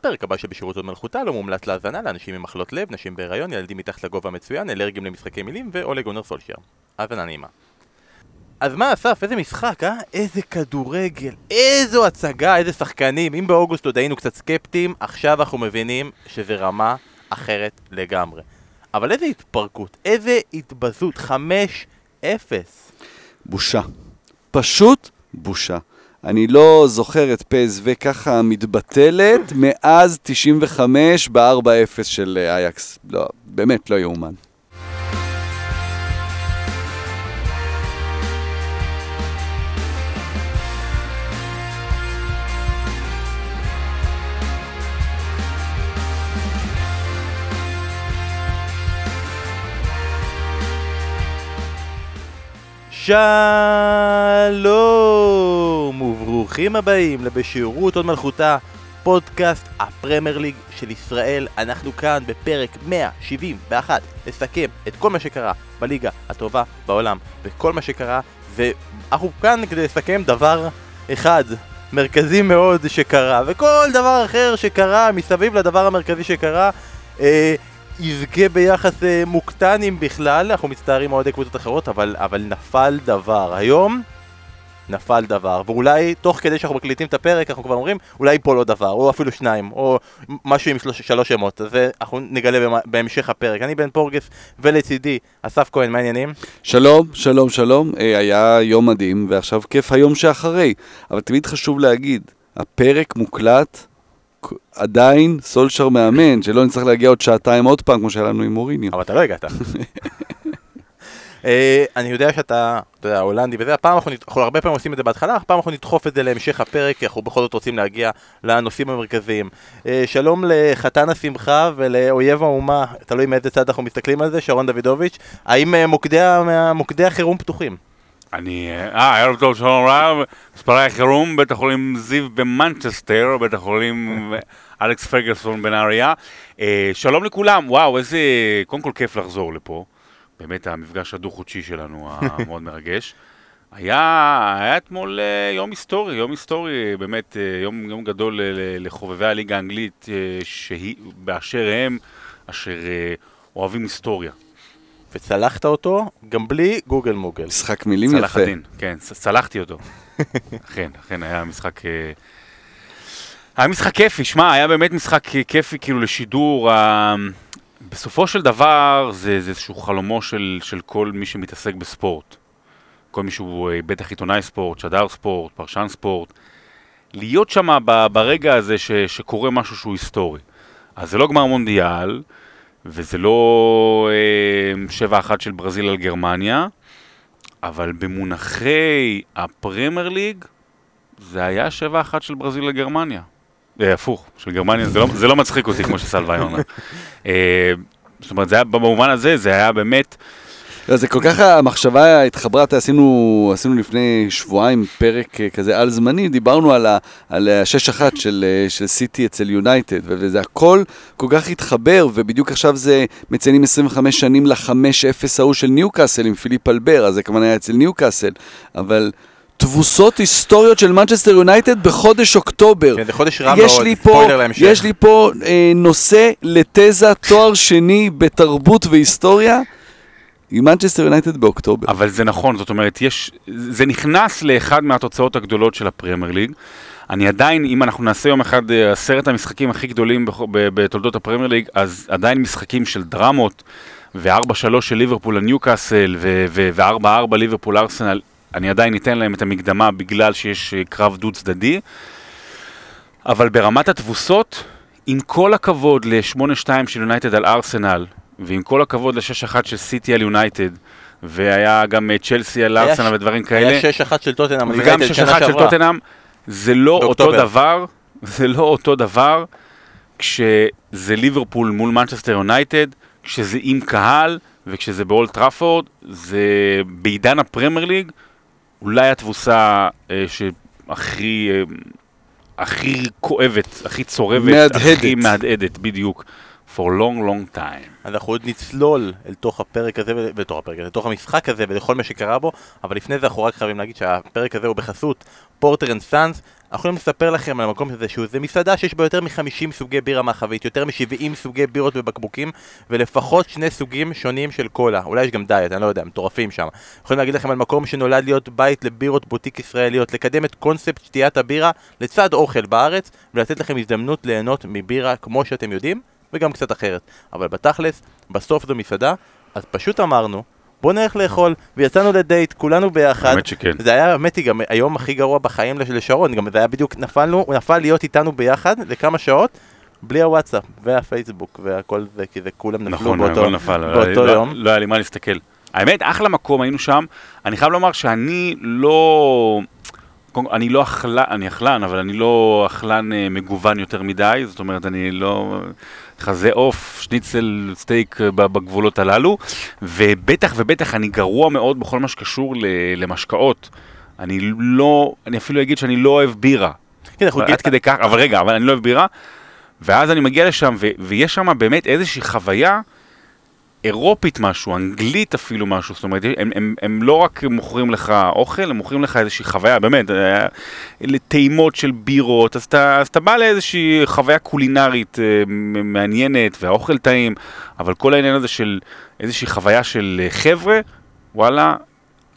הפרק הבא שבשירות עוד מלכותה לא מומלץ להאזנה לאנשים עם מחלות לב, נשים בהיריון, ילדים מתחת לגובה המצוין, אלרגים למשחקי מילים ואולה גונר סולשייר. האזנה נעימה. אז מה אסף, איזה משחק, אה? איזה כדורגל, איזו הצגה, איזה שחקנים. אם באוגוסט עוד היינו קצת סקפטיים, עכשיו אנחנו מבינים שזה רמה אחרת לגמרי. אבל איזה התפרקות, איזה התבזות, 5-0. בושה. פשוט בושה. אני לא זוכר את פז וככה מתבטלת מאז 95 ב-4-0 של אייקס. לא, באמת לא יאומן. שלום וברוכים הבאים לבשירות עוד מלכותה, פודקאסט הפרמייר ליג של ישראל. אנחנו כאן בפרק 171 לסכם את כל מה שקרה בליגה הטובה בעולם וכל מה שקרה, ואנחנו כאן כדי לסכם דבר אחד, מרכזי מאוד שקרה, וכל דבר אחר שקרה מסביב לדבר המרכזי שקרה. אה, יזכה ביחס אה, מוקטן אם בכלל, אנחנו מצטערים מאוד קבוצות אחרות, אבל, אבל נפל דבר. היום נפל דבר, ואולי תוך כדי שאנחנו מקליטים את הפרק אנחנו כבר אומרים, אולי ייפול עוד דבר, או אפילו שניים, או משהו עם שלוש, שלוש שמות, אז אנחנו נגלה בהמשך הפרק. אני בן פורגס, ולצידי אסף כהן, מה העניינים? שלום, שלום, שלום, אה, היה יום מדהים, ועכשיו כיף היום שאחרי, אבל תמיד חשוב להגיד, הפרק מוקלט עדיין סולשר מאמן, שלא נצטרך להגיע עוד שעתיים עוד פעם, כמו שהיה לנו עם מוריניו. אבל אתה לא הגעת. אה, אני יודע שאתה, אתה יודע, הולנדי וזה, הפעם אנחנו, אנחנו הרבה פעמים עושים את זה בהתחלה, הפעם אנחנו נדחוף את זה להמשך הפרק, כי אנחנו בכל זאת רוצים להגיע לנושאים המרכזיים. אה, שלום לחתן השמחה ולאויב האומה, תלוי מאיזה צד אנחנו מסתכלים על זה, שרון דוידוביץ', האם אה, מוקדי החירום פתוחים? אני, אה, ערב טוב, שלום רב, מספרי החירום, בית החולים זיו במנצ'סטר, בית החולים אלכס פרגלסון בנהריה. אה, שלום לכולם, וואו, איזה, קודם כל כיף לחזור לפה. באמת המפגש הדו-חודשי שלנו המאוד מרגש. היה, היה אתמול אה, יום היסטורי, יום היסטורי, באמת אה, יום, יום גדול לחובבי הליגה האנגלית שהיא, באשר הם, אשר אוהבים היסטוריה. וצלחת אותו גם בלי גוגל מוגל. משחק מילים יפה. צלח הדין, כן, צלחתי אותו. אכן, אכן, היה משחק... אה, היה משחק כיפי, שמע, היה באמת משחק כיפי כאילו לשידור. בסופו של דבר זה, זה איזשהו חלומו של, של כל מי שמתעסק בספורט. כל מי שהוא אה, בטח עיתונאי ספורט, שדר ספורט, פרשן ספורט. להיות שם ברגע הזה ש, שקורה משהו שהוא היסטורי. אז זה לא גמר מונדיאל, וזה לא אה, 7-1 של ברזיל על גרמניה, אבל במונחי הפרמייר ליג, זה היה 7-1 של ברזיל על גרמניה. אה, הפוך, של גרמניה, זה לא, זה לא מצחיק אותי כמו שסלווה אומר. אה, זאת אומרת, זה היה, במובן הזה, זה היה באמת... לא, זה כל כך, המחשבה התחברה, עשינו, עשינו לפני שבועיים פרק אה, כזה על זמני, דיברנו על, ה, על ה-6-1 של, אה, של סיטי אצל יונייטד, וזה הכל כל כך התחבר, ובדיוק עכשיו זה מציינים 25 שנים ל-5-0 ההוא של ניוקאסל עם פיליפ אלבר, אז זה כמובן היה אצל ניוקאסל, אבל... תבוסות היסטוריות של מנצ'סטר יונייטד בחודש אוקטובר. כן, זה חודש רע מאוד, ספוילר להמשך. יש לי פה אה, נושא לתזה תואר שני בתרבות והיסטוריה. עם מנצ'סטר יונייטד באוקטובר. אבל זה נכון, זאת אומרת, יש, זה נכנס לאחד מהתוצאות הגדולות של הפרמייר ליג. אני עדיין, אם אנחנו נעשה יום אחד אה, עשרת המשחקים הכי גדולים בתולדות הפרמייר ליג, אז עדיין משחקים של דרמות, ו-4-3 של ליברפול לניוקאסל, ו-4-4 ליברפול ארסנל, אני עדיין אתן להם את המקדמה בגלל שיש אה, קרב דו צדדי. אבל ברמת התבוסות, עם כל הכבוד ל-8-2 של יונייטד על ארסנל, ועם כל הכבוד ל-6-1 של סיטי על יונייטד, והיה גם צ'לסי על ארסנל ודברים כאלה. היה 6-1 של טוטנאם, וגם 6-1 של טוטנאם, זה לא אותו דבר, זה לא אותו דבר כשזה ליברפול מול מנצ'סטר יונייטד, כשזה עם קהל וכשזה באולד טראפורד, זה בעידן הפרמייר ליג, אולי התבוסה אה, שהכי... אה, הכי כואבת, הכי צורבת, מהדהדת. הכי מהדהדת, בדיוק. For long long time. אנחנו עוד נצלול אל תוך הפרק הזה, לתוך הפרק הזה, לתוך המשחק הזה ולכל מה שקרה בו, אבל לפני זה אנחנו רק חייבים להגיד שהפרק הזה הוא בחסות פורטר אנד סאנס. אנחנו יכולים לספר לכם על המקום הזה שהוא זה מסעדה שיש בה יותר מ-50 סוגי בירה מהחבית, יותר מ-70 סוגי בירות בבקבוקים, ולפחות שני סוגים שונים של קולה. אולי יש גם דיאט, אני לא יודע, מטורפים שם. יכולים להגיד לכם על מקום שנולד להיות בית לבירות בוטיק ישראליות, לקדם את קונספט שתיית הבירה לצד אוכל בארץ, ולתת לכם הזדמנות ליהנות מבירה כמו שאתם יודעים, וגם קצת אחרת. אבל בתכלס, בסוף זו מסעדה, אז פשוט אמרנו, בוא נלך לאכול, ויצאנו לדייט, כולנו ביחד. האמת שכן. זה היה, האמת היא, גם היום הכי גרוע בחיים לש- לשרון, גם זה היה בדיוק, נפלנו, הוא נפל להיות איתנו ביחד לכמה שעות, בלי הוואטסאפ, והפייסבוק, והכל זה, כי זה כולם נפלו נכון, באותו, הכל נפל, באותו לא, יום. לא היה לי מה להסתכל. האמת, אחלה מקום, היינו שם. אני חייב לומר שאני לא... אני לא אכלן, אני אכלן, אבל אני לא אכלן אה, מגוון יותר מדי, זאת אומרת, אני לא... חזה עוף, שניצל, סטייק אה, בגבולות הללו, ובטח ובטח אני גרוע מאוד בכל מה שקשור למשקאות. אני לא, אני אפילו אגיד שאני לא אוהב בירה. כן, אנחנו עד כדי כך, אבל רגע, אבל אני לא אוהב בירה, ואז אני מגיע לשם, ו- ויש שם באמת איזושהי חוויה אירופית משהו, אנגלית אפילו משהו, זאת אומרת, הם, הם, הם לא רק מוכרים לך אוכל, הם מוכרים לך איזושהי חוויה, באמת, אה, אלה טעימות של בירות, אז אתה, אז אתה בא לאיזושהי חוויה קולינרית אה, מעניינת, והאוכל טעים, אבל כל העניין הזה של איזושהי חוויה של אה, חבר'ה, וואלה,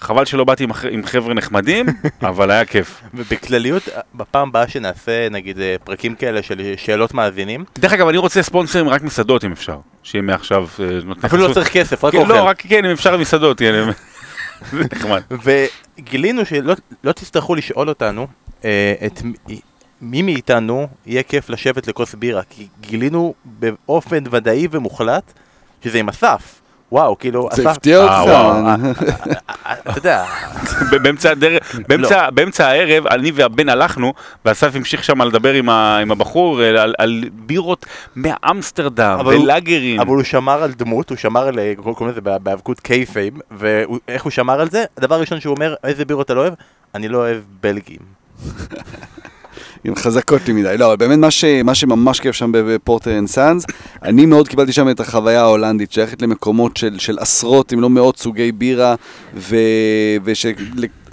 חבל שלא באתי עם, חבר'ה נחמדים, אבל היה כיף. ובכלליות, בפעם הבאה שנעשה, נגיד, אה, פרקים כאלה של שאלות מאזינים, דרך אגב, אני רוצה ספונסרים רק מסעדות אם אפשר, שיהיה מעכשיו אה, נותני אפילו לא. צריך כסף, רק כן, אוכל. לא, רק כן, אם אפשר מסעדות, כן, זה נחמד. וגילינו שלא לא תצטרכו לשאול אותנו אה, את מי מאיתנו יהיה כיף לשבת לכוס בירה, כי גילינו באופן ודאי ומוחלט שזה עם אסף. וואו, כאילו, זה הפתיע אה, אותך. וואו. אה, אתה יודע, באמצע הדרך, באמצע, באמצע הערב, אני והבן הלכנו, ואסף המשיך שם לדבר עם, הבחור אה, על, בירות מאמסטרדם, ולאגרים. אבל הוא שמר על דמות, הוא שמר על, אה, קוראים לזה בהיאבקות kayfabe, ואיך הוא שמר על זה? הדבר הראשון שהוא אומר, איזה בירות אתה לא אוהב? אני לא אוהב בלגים. הם חזקות לי מדי. לא, אבל באמת מה, ש, מה שממש כיף שם בפורטר אנד סאנס, אני מאוד קיבלתי שם את החוויה ההולנדית, שייכת למקומות של, של עשרות אם לא מאות סוגי בירה, ו, וש...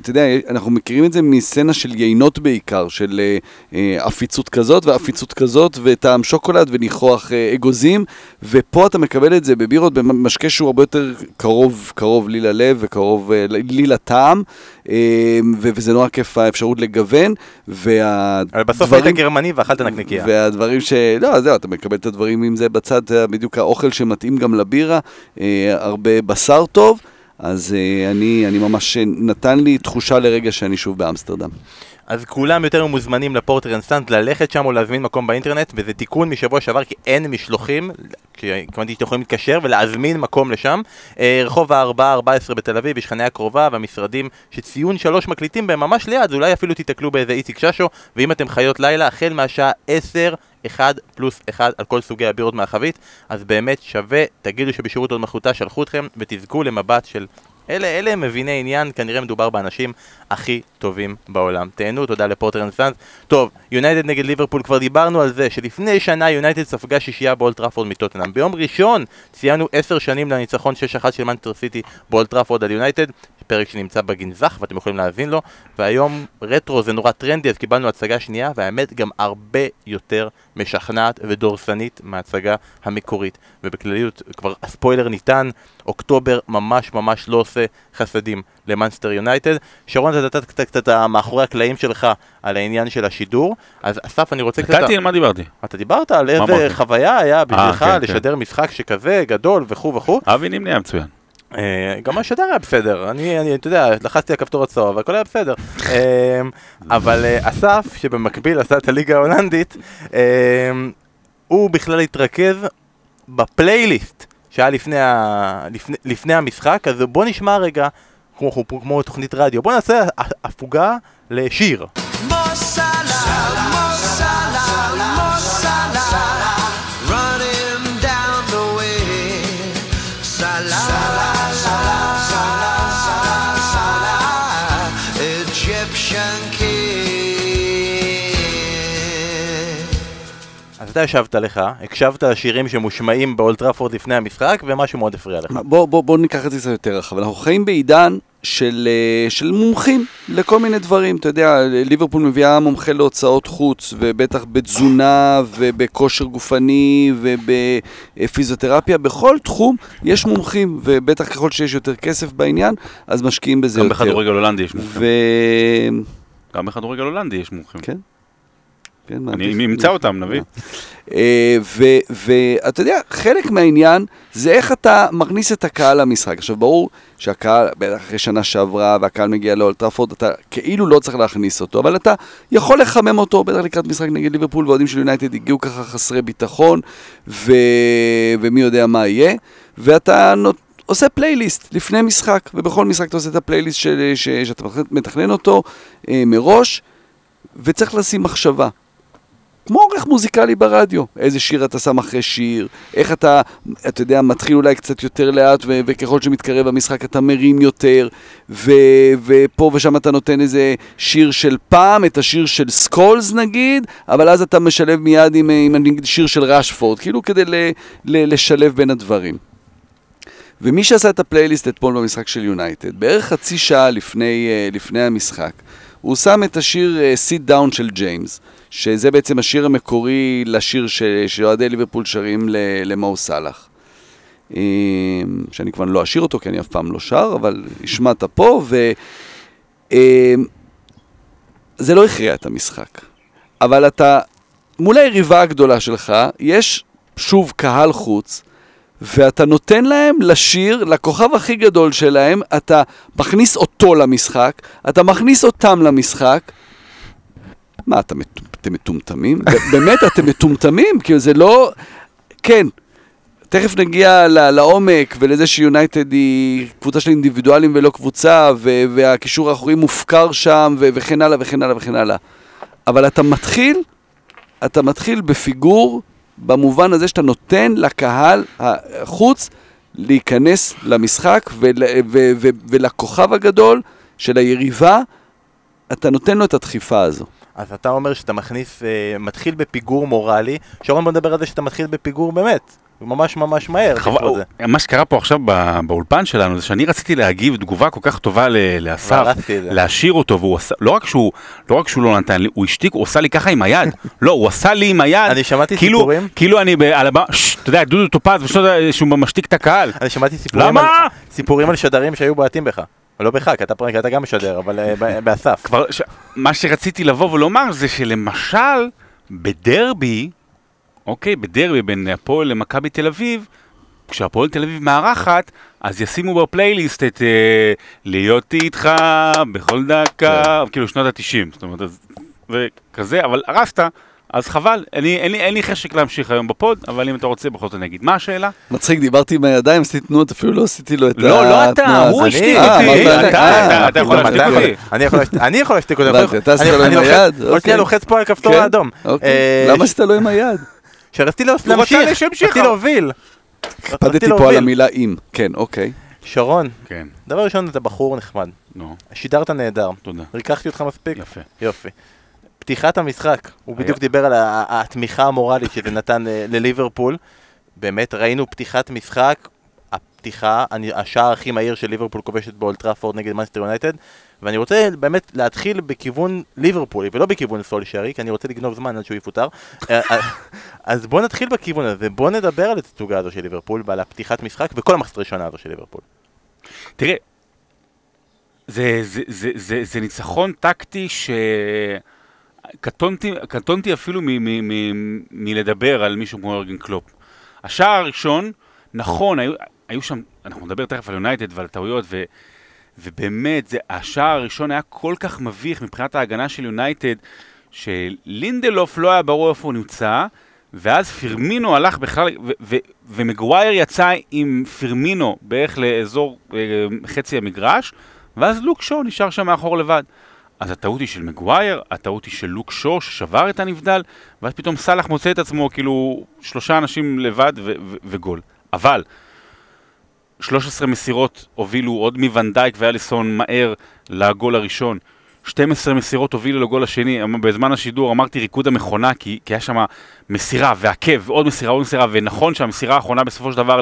אתה יודע, אנחנו מכירים את זה מסצנה של יינות בעיקר, של אה, אה, עפיצות כזאת ועפיצות כזאת, וטעם שוקולד וניחוח אה, אגוזים, ופה אתה מקבל את זה בבירות, במשקה שהוא הרבה יותר קרוב, קרוב לי ללב וקרוב אה, לי לטעם, אה, ו- וזה נורא כיף האפשרות לגוון, וה... אבל בסוף היית גרמני ואכלת נקניקייה. והדברים ש... לא, זהו, אתה מקבל את הדברים עם זה בצד, בדיוק האוכל שמתאים גם לבירה, אה, הרבה בשר טוב, אז אה, אני, אני ממש נתן לי תחושה לרגע שאני שוב באמסטרדם. אז כולם יותר מוזמנים לפורטר אינסטנט ללכת שם או להזמין מקום באינטרנט וזה תיקון משבוע שעבר כי אין משלוחים התכוונתי שאתם יכולים להתקשר ולהזמין מקום לשם אה, רחוב הארבעה 14 בתל אביב יש חניה קרובה והמשרדים שציון שלוש מקליטים בהם ממש ליד אז אולי אפילו תיתקלו באיזה איציק ששו ואם אתם חיות לילה החל מהשעה 10 אחד פלוס אחד על כל סוגי הבירות מהחבית אז באמת שווה תגידו שבשירות הוד מלכותה שלחו אתכם ותזכו למבט של אלה, אלה מביני עניין, כנראה מדובר באנשים הכי טובים בעולם. תהנו, תודה לפורטר אנד סאנס. טוב, יונייטד נגד ליברפול, כבר דיברנו על זה שלפני שנה יונייטד ספגה שישייה באולד טראפורד מטוטנהאם. ביום ראשון ציינו עשר שנים לניצחון 6-1 של מנצ'סטר סיטי באולד טראפורד על יונייטד, פרק שנמצא בגנזך ואתם יכולים להאזין לו, והיום רטרו זה נורא טרנדי אז קיבלנו הצגה שנייה, והאמת גם הרבה יותר משכנעת ודורסנית מההצגה המקורית. ובכלליות, כבר הספוילר ניתן, אוקטובר ממש ממש לא עושה חסדים למאנסטר יונייטד. שרון, אתה נתת קצת קצת מאחורי הקלעים שלך על העניין של השידור, אז אסף, אני רוצה קצת... נתתי, על מה דיברתי? אתה דיברת על איזה? חוויה היה בשבילך כן, כן. לשדר משחק שכזה גדול וכו' וכו'. אבי נימני היה מצוין. אה, גם השדר היה בסדר, אני, אתה יודע, לחצתי על כפתור הצהוב, הכל היה בסדר. אה, אבל אה, אסף, שבמקביל עשה את הליגה ההולנדית, הוא בכלל התרכז בפלייליסט שהיה לפני, ה, לפני, לפני המשחק, אז בוא נשמע רגע, כמו, כמו, תוכנית רדיו, בוא נעשה הפוגה לשיר. Mo אתה ישבת לך, הקשבת לשירים שמושמעים באולטראפורד לפני המשחק, ומשהו מאוד הפריע לך. בוא, בוא, בוא ניקח את זה קצת יותר רחב. אנחנו חיים בעידן של, אה, של מומחים לכל מיני דברים. אתה יודע, ליברפול מביאה מומחה להוצאות חוץ, ובטח בתזונה, ובכושר גופני, ובפיזיותרפיה. בכל תחום יש מומחים, ובטח ככל שיש יותר כסף בעניין, אז משקיעים בזה גם יותר. בכדורגל הולנדי יש מומחים. ו... גם בכדורגל הולנדי יש מומחים. כן. כן, אני אמצא אותם, נביא. אה, ואתה יודע, חלק מהעניין זה איך אתה מכניס את הקהל למשחק. עכשיו, ברור שהקהל, אחרי שנה שעברה והקהל מגיע לאולטראפורד, אתה כאילו לא צריך להכניס אותו, אבל אתה יכול לחמם אותו, בטח לקראת משחק נגד ליברפול, ואוהדים של יונייטד הגיעו ככה חסרי ביטחון, ו... ומי יודע מה יהיה, ואתה נות... עושה פלייליסט לפני משחק, ובכל משחק אתה עושה את הפלייליסט של... ש... שאתה מתכנן אותו אה, מראש, וצריך לשים מחשבה. כמו עורך מוזיקלי ברדיו, איזה שיר אתה שם אחרי שיר, איך אתה, אתה יודע, מתחיל אולי קצת יותר לאט, ו- וככל שמתקרב המשחק אתה מרים יותר, ו- ופה ושם אתה נותן איזה שיר של פעם, את השיר של סקולס נגיד, אבל אז אתה משלב מיד עם, עם נגיד שיר של ראשפורד, כאילו כדי ל- ל- לשלב בין הדברים. ומי שעשה את הפלייליסט אתמול במשחק של יונייטד, בערך חצי שעה לפני, אה, לפני המשחק, הוא שם את השיר אה, Sit Down של ג'יימס, שזה בעצם השיר המקורי לשיר שאוהדי ליברפול שרים ל- למו סאלח. אה, שאני כבר לא אשיר אותו כי אני אף פעם לא שר, אבל השמעת פה, ו... אה, זה לא הכריע את המשחק. אבל אתה, מול היריבה הגדולה שלך, יש שוב קהל חוץ, ואתה נותן להם לשיר, לכוכב הכי גדול שלהם, אתה מכניס אותו למשחק, אתה מכניס אותם למשחק. מה, אתה, מט- אתם מטומטמים? באמת, אתם מטומטמים? כאילו זה לא... כן, תכף נגיע לעומק ולזה שיונייטד היא קבוצה של אינדיבידואלים ולא קבוצה, והקישור האחורי מופקר שם, וכן הלאה וכן הלאה וכן הלאה. אבל אתה מתחיל, אתה מתחיל בפיגור במובן הזה שאתה נותן לקהל החוץ להיכנס למשחק ול, ו, ו, ולכוכב הגדול של היריבה, אתה נותן לו את הדחיפה הזו. אז אתה אומר שאתה מכניס, אה, מתחיל בפיגור מורלי, שרון בוא נדבר על זה שאתה מתחיל בפיגור באמת, ממש ממש מהר. חבל-. מה שקרה פה עכשיו ב- באולפן שלנו זה שאני רציתי להגיב תגובה כל כך טובה ל- לאסף. להשאיר אותו והוא עשה, לא רק שהוא, לא רק שהוא לא נתן לי, הוא השתיק, הוא עשה לי ככה עם היד, לא, הוא עשה לי עם היד, אני שמעתי כאילו, סיפורים. כאילו אני על הבמה, אתה יודע, דודו טופז, שהוא משתיק את הקהל, אני שמעתי סיפורים למה? על, סיפורים על שדרים שהיו בעטים בך. לא בך, כי אתה, פרק, אתה גם משדר, אבל אה, באסף. כבר, ש... מה שרציתי לבוא ולומר זה שלמשל, בדרבי, אוקיי, בדרבי בין הפועל למכבי תל אביב, כשהפועל תל אביב מארחת, אז ישימו בפלייליסט את אה, להיות איתך בכל דקה, כאילו שנות התשעים, זאת אומרת, וכזה, אבל הרסת, אז חבל, אני, אין, לי, אין לי חשק להמשיך היום בפוד, אבל אם אתה רוצה, בכל זאת אני אגיד. מה השאלה? מצחיק, דיברתי עם הידיים, עשיתי תנועות, אפילו לא עשיתי לו את לא, לא אתה, התנועה הוא הזאת. השתיק אה, אותי, אתה- אה, אתה- יכול להשתיק אותי. אני יכול להשתיק-. הבנתי, אתה עשית אני- לו עם היד? רציתי אוקיי. לוחץ פה על הכפתור כן, האדום. אוקיי. אה, למה עשית לו עם היד? שרציתי להמשיך. רציתי להוביל. הקפדתי פה על. המילה אם. כן, אוקיי. שרון, כן, דבר ראשון אתה בחור נחמד. נו, שידרת נהדר. תודה. ריככתי אותך מספיק. יפה. יופי. פתיחת המשחק, הוא בדיוק דיבר על התמיכה המורלית שזה נתן אה, לליברפול. באמת, ראינו פתיחת משחק, הפתיחה, השער הכי מהיר של ליברפול כובשת באולטראפורד נגד מנסטר יונייטד, ואני רוצה באמת להתחיל בכיוון ליברפולי ולא בכיוון סולישרי, כי אני רוצה לגנוב זמן עד שהוא יפוטר. אה, אה, אז בוא נתחיל בכיוון הזה, בוא נדבר על התצוגה הזו של ליברפול ועל הפתיחת משחק וכל המחצית הראשונה הזו של ליברפול. תראה, זה, זה, זה, זה, זה ניצחון טקטי קטונתי קטונתי אפילו מ, מ, מלדבר על מישהו כמו יורגן קלופ. השער הראשון, נכון, היו, היו שם, אנחנו נדבר תכף על יונייטד ועל טעויות, ו, ובאמת, זה, השער הראשון היה כל כך מביך מבחינת ההגנה של יונייטד, שלינדלוף לא היה ברור איפה הוא נמצא, ואז פירמינו הלך בכלל, ומגווייר יצא עם פירמינו בערך לאזור אה, חצי המגרש, ואז לוק שו נשאר שם מאחור לבד. אז הטעות היא של מגווייר, הטעות היא של לוק שו ששבר את הנבדל, ואז פתאום סאלח מוצא את עצמו כאילו שלושה אנשים לבד ו- ו- וגול. אבל 13 מסירות הובילו עוד מוונדייק ואליסון מהר לגול הראשון. 12 מסירות הובילו לגול השני, אמ- בזמן השידור אמרתי ריקוד המכונה, כי, כי היה שם מסירה ועקב, ועוד מסירה, עוד מסירה, ונכון שהמסירה האחרונה בסופו של דבר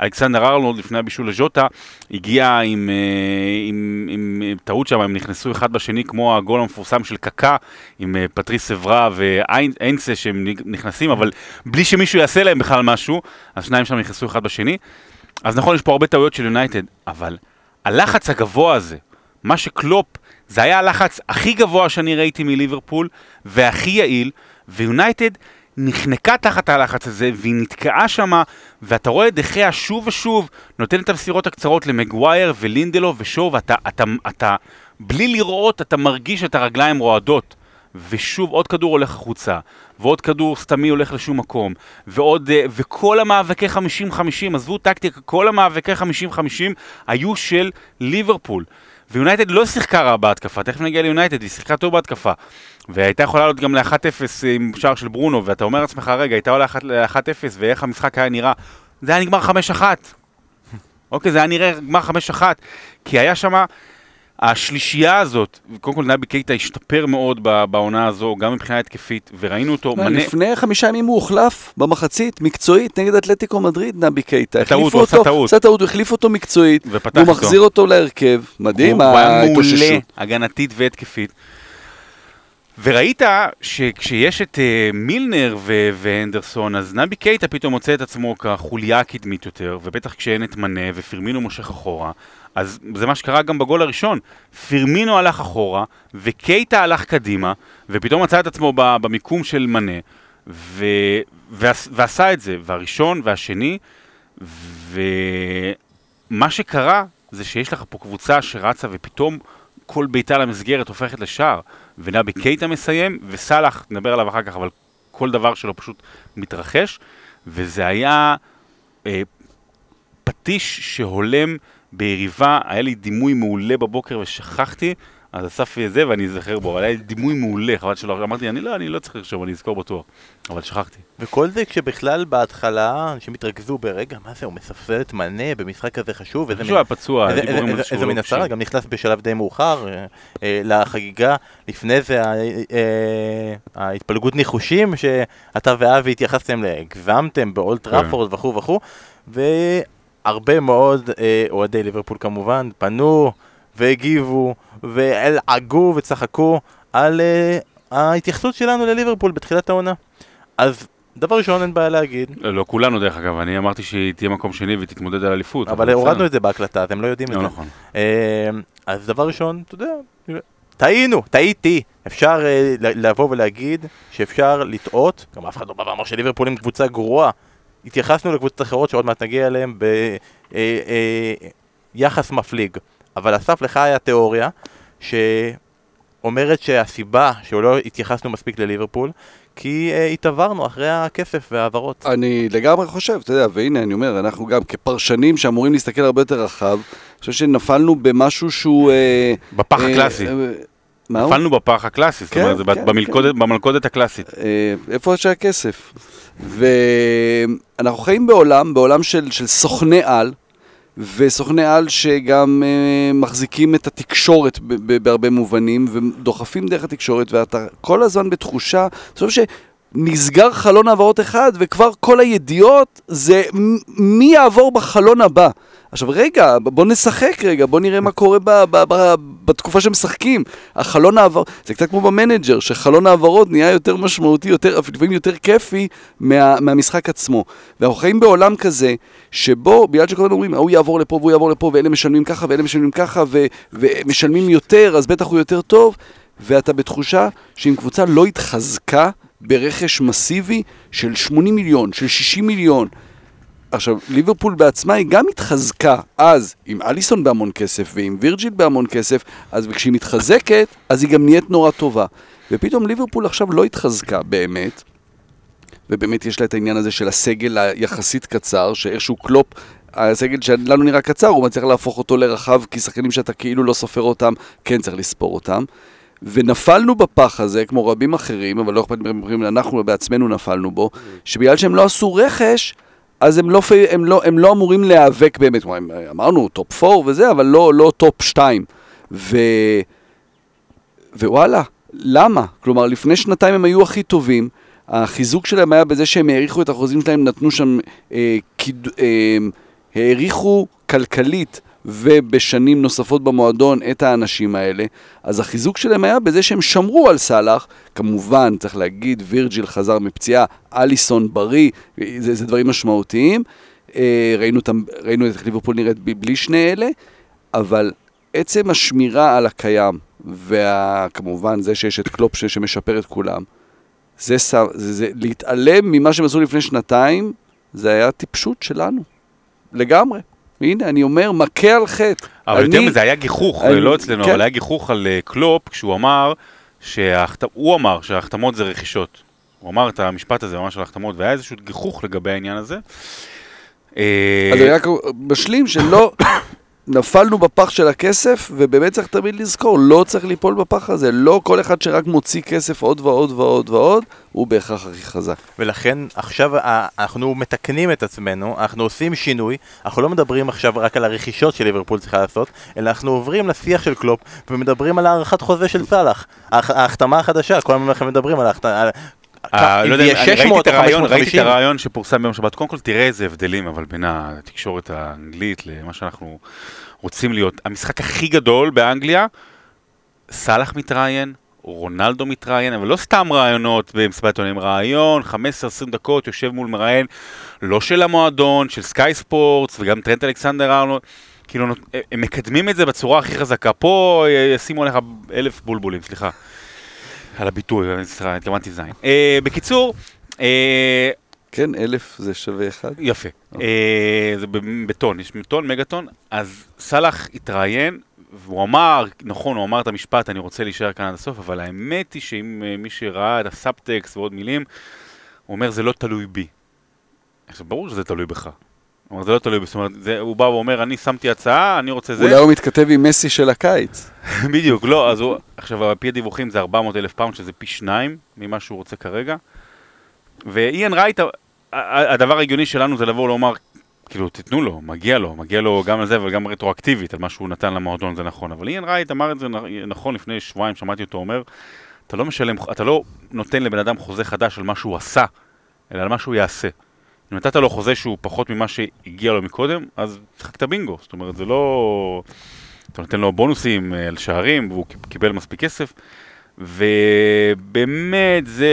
לאלכסנדר ארנולד לפני הבישול לז'וטה, הגיעה עם, אה, עם, עם, עם טעות שם, הם נכנסו אחד בשני כמו הגול המפורסם של קקה, עם אה, פטריס אברה ואיינסה שהם נכנסים, אבל בלי שמישהו יעשה להם בכלל משהו, אז שניים שם נכנסו אחד בשני. אז נכון, יש פה הרבה טעויות של יונייטד, אבל הלחץ הגבוה הזה, מה שקלופ, זה היה הלחץ הכי גבוה שאני ראיתי מליברפול, והכי יעיל, ויונייטד נחנקה תחת הלחץ הזה, והיא נתקעה שמה, ואתה רואה את דחיה שוב ושוב, נותן את המסירות הקצרות למגווייר ולינדלו ושואו, ואתה, אתה, אתה, בלי לראות, אתה מרגיש את הרגליים רועדות. ושוב עוד כדור הולך החוצה, ועוד כדור סתמי הולך לשום מקום, ועוד, אה, וכל המאבקי 50-50, עזבו טקטיקה, כל המאבקי 50-50 היו של ליברפול. ויונייטד לא שיחקה רע בהתקפה, תכף נגיע ליונייטד, היא שיחקה טוב בהתקפה. והייתה יכולה לעלות גם ל-1-0 עם שער של ברונו, ואתה אומר לעצמך, רגע, הייתה עולה ל-1-0 ואיך המשחק היה נראה, זה היה נגמר 5-1. אוקיי, זה היה נראה נגמר 5-1, כי היה שם השלישייה הזאת, קודם כל נבי קייטה השתפר מאוד בעונה הזו, גם מבחינה התקפית, וראינו אותו מנה... לפני חמישה ימים הוא הוחלף במחצית, מקצועית, נגד אתלטיקו מדריד, נבי קייטה. החליפו הוא עשה טעות. עשה טעות, הוא החליף אותו מקצועית, איתו. מחזיר אותו להרכב. מדהים, הוא היה מעולה, ההתאוששות. הגנתית והתקפית. וראית שכשיש את uh, מילנר ו- והנדרסון, אז נבי קייטה פתאום מוצא את עצמו כחוליה הקדמית יותר, ובטח כשאין את מנה ופירמינו מושך אחורה, אז זה מה שקרה גם בגול הראשון. פירמינו הלך אחורה, וקייטה הלך קדימה, ופתאום מצא את עצמו במיקום של מנה, ו- ועש- ועשה את זה, והראשון והשני, ומה שקרה זה שיש לך פה קבוצה שרצה ופתאום כל בעיטה למסגרת הופכת לשער, ונבי קייטה מסיים, וסאלח, נדבר עליו אחר כך, אבל כל דבר שלו פשוט מתרחש, וזה היה אה, פטיש שהולם ביריבה, היה לי דימוי מעולה בבוקר ושכחתי, אז אסף זה ואני אזכר בו, אבל היה לי דימוי מעולה, חבל שלא, אמרתי, אני לא, אני לא צריך לרשום, אני אזכור בטוח, אבל שכחתי. וכל זה כשבכלל בהתחלה אנשים התרכזו ברגע, מה זה, הוא מספסל את מנה במשחק כזה חשוב, איזה מישהו היה פצוע, איזה- לא מין הצהרה. גם נכנס בשלב די מאוחר אה, אה, לחגיגה. לפני זה אה, ההתפלגות ניחושים שאתה ואבי התייחסתם, הגזמתם באולט כן. טראפורד וכו' וכו', והרבה מאוד אה, אוהדי ליברפול כמובן פנו והגיבו ולעגו וצחקו על אה, ההתייחסות שלנו לליברפול בתחילת העונה. אז דבר ראשון אין בעיה להגיד, לא, לא כולנו דרך אגב, אני אמרתי שהיא תהיה מקום שני ותתמודד על אליפות. אבל. הורדנו את זה בהקלטה, אז הם לא יודעים את לא זה. נכון. אה, אז דבר ראשון, אתה יודע, טעינו, טעיתי. אפשר לבוא ולהגיד שאפשר לטעות, גם אף אחד לא בא ואמר שליברפול הם קבוצה גרועה. התייחסנו לקבוצות אחרות שעוד מעט נגיע אליהן ביחס מפליג. אבל אסף, לך היה תיאוריה שאומרת שהסיבה שלא התייחסנו מספיק לליברפול, כי אה, התעברנו אחרי הכסף וההעברות. אני לגמרי חושב, אתה יודע, והנה אני אומר, אנחנו גם כפרשנים שאמורים להסתכל הרבה יותר רחב, אני חושב שנפלנו במשהו שהוא... אה, בפח אה, הקלאסי. אה, מה הוא? נפלנו בפח הקלאסי, זאת כן, אומרת, זה כן, במלכודת- במלכודת הקלאסית. אה, איפה שהכסף? ואנחנו חיים בעולם, בעולם של, של סוכני על, וסוכני על שגם אה, מחזיקים את התקשורת ב- ב- בהרבה מובנים, ודוחפים דרך התקשורת, ואתה כל הזמן בתחושה, תחשוב שנסגר חלון העברות אחד, וכבר כל הידיעות זה מ- מי יעבור בחלון הבא. עכשיו רגע, בוא נשחק רגע, בוא נראה מה קורה ב- ב- ב- בתקופה שמשחקים. החלון העבר, זה קצת כמו במנג'ר, שחלון העברות נהיה יותר משמעותי, יותר, לפעמים יותר כיפי מה, מהמשחק עצמו. ואנחנו חיים בעולם כזה, שבו, בגלל שכל הזמן אומרים, ההוא יעבור לפה והוא יעבור לפה, ואלה משלמים ככה ואלה משלמים ככה, ו, ומשלמים יותר, אז בטח הוא יותר טוב, ואתה בתחושה שאם קבוצה לא התחזקה ברכש מסיבי של 80 מיליון, של 60 מיליון, עכשיו, ליברפול בעצמה היא גם התחזקה אז עם אליסון בהמון כסף ועם וירג'יל בהמון כסף, אז כשהיא מתחזקת, אז היא גם נהיית נורא טובה. ופתאום ליברפול עכשיו לא התחזקה באמת, ובאמת יש לה את העניין הזה של הסגל היחסית קצר, שאיכשהו קלופ, הסגל שלנו נראה קצר, הוא מצליח להפוך אותו לרחב, כי שחקנים שאתה כאילו לא סופר אותם, כן צריך לספור אותם. ונפלנו בפח הזה, כמו רבים אחרים, אבל לא אכפת לי, אנחנו בעצמנו נפלנו בו, שבגלל שהם לא עשו רכש, אז הם לא, הם לא, הם לא אמורים להיאבק באמת, הם- אמרנו top 4 וזה, אבל לא, לא top 2. ו... ווואלה, למה? כלומר, לפני שנתיים הם היו הכי טובים, החיזוק שלהם היה בזה שהם האריכו את החוזים שלהם, נתנו שם, אה, קיד, אה, האריכו כלכלית ובשנים נוספות במועדון את האנשים האלה, אז החיזוק שלהם היה בזה שהם שמרו על סאלח, כמובן, צריך להגיד, וירג'יל חזר מפציעה, אליסון בריא, זה, זה דברים משמעותיים. אה, ראינו, אותם, ראינו איך ליברפול נראית בלי שני אלה, אבל עצם השמירה על הקיים, וכמובן זה שיש את קלופ שמשפר את כולם, זה, ס- זה, זה להתעלם ממה שהם עשו לפני שנתיים, זה היה טיפשות שלנו, לגמרי. הנה, אני אומר, מכה על חטא. אבל יותר אני- מזה, היה גיחוך, אני- לא אצלנו, כן. אבל היה גיחוך על אה, קלופ, כשהוא אמר, שההחת- הוא אמר שההחתמות זה רכישות. הוא אמר את המשפט הזה ממש על ההחתמות, והיה איזשהו גיחוך לגבי העניין הזה. אה, אז אני רק משלים שלא נפלנו בפח של הכסף, ובאמת צריך תמיד לזכור, לא צריך ליפול בפח הזה. לא כל אחד שרק מוציא כסף עוד ועוד ועוד ועוד, הוא בהכרח הכי חזק. ולכן עכשיו ה- אנחנו מתקנים את עצמנו, אנחנו עושים שינוי, אנחנו לא מדברים עכשיו רק על הרכישות שליברפול צריכה לעשות, אלא אנחנו עוברים לשיח של קלופ ומדברים על הארכת חוזה של סאלח. ההח- ההחתמה החדשה, כל הזמן אנחנו מדברים על ההחתמה... אה, לא יודע, אני ראיתי 600 את הרעיון, ראיתי את 550. הרעיון שפורסם ביום שבת. קודם כל, תראה איזה הבדלים, אבל בין התקשורת האנגלית למה שאנחנו רוצים להיות. המשחק הכי גדול באנגליה, סאלח מתראיין, רונלדו מתראיין, אבל לא סתם רעיונות במסיבת עיתונאים, רעיון, 15-20 דקות, יושב מול מראיין, לא של המועדון, של סקאי ספורטס, וגם טרנט אלכסנדר ארנולד. כאילו, הם מקדמים את זה בצורה הכי חזקה. פה אה, ישימו עליך אלף בולבולים, סליחה. על הביטוי, התכוונתי זין. אה, בקיצור, אה, כן, אלף זה שווה אחד. יפה. אה, זה ב- בטון, יש טון, מגטון. אז סאלח התראיין, והוא אמר, נכון, הוא אמר את המשפט, אני רוצה להישאר כאן עד הסוף, אבל האמת היא שאם מי שראה את הסאבטקסט ועוד מילים, הוא אומר, זה לא תלוי בי. עכשיו, ברור שזה תלוי בך. אומר, זה לא תלוי זאת אומרת, זה, הוא בא ואומר, אני שמתי הצעה, אני רוצה זה. אולי הוא מתכתב עם מסי של הקיץ. בדיוק, לא, אז הוא, עכשיו, על פי הדיווחים זה 400 אלף פאונד, שזה פי שניים ממה שהוא רוצה כרגע. ואיין רייט, הדבר ההגיוני שלנו זה לבוא ולומר, כאילו, תיתנו לו, מגיע לו, מגיע לו גם על זה וגם רטרואקטיבית, על מה שהוא נתן למועדון, זה נכון. אבל איין רייט אמר את זה נכון לפני שבועיים, שמעתי אותו אומר, אתה לא משלם, אתה לא נותן לבן אדם חוזה חדש על מה שהוא עשה, אלא על מה שהוא יעשה. אם נתת לו חוזה שהוא פחות ממה שהגיע לו מקודם, אז שחקת בינגו. זאת אומרת, זה לא... אתה נותן לו בונוסים אה, על שערים, והוא קיב- קיבל מספיק כסף. ובאמת זה,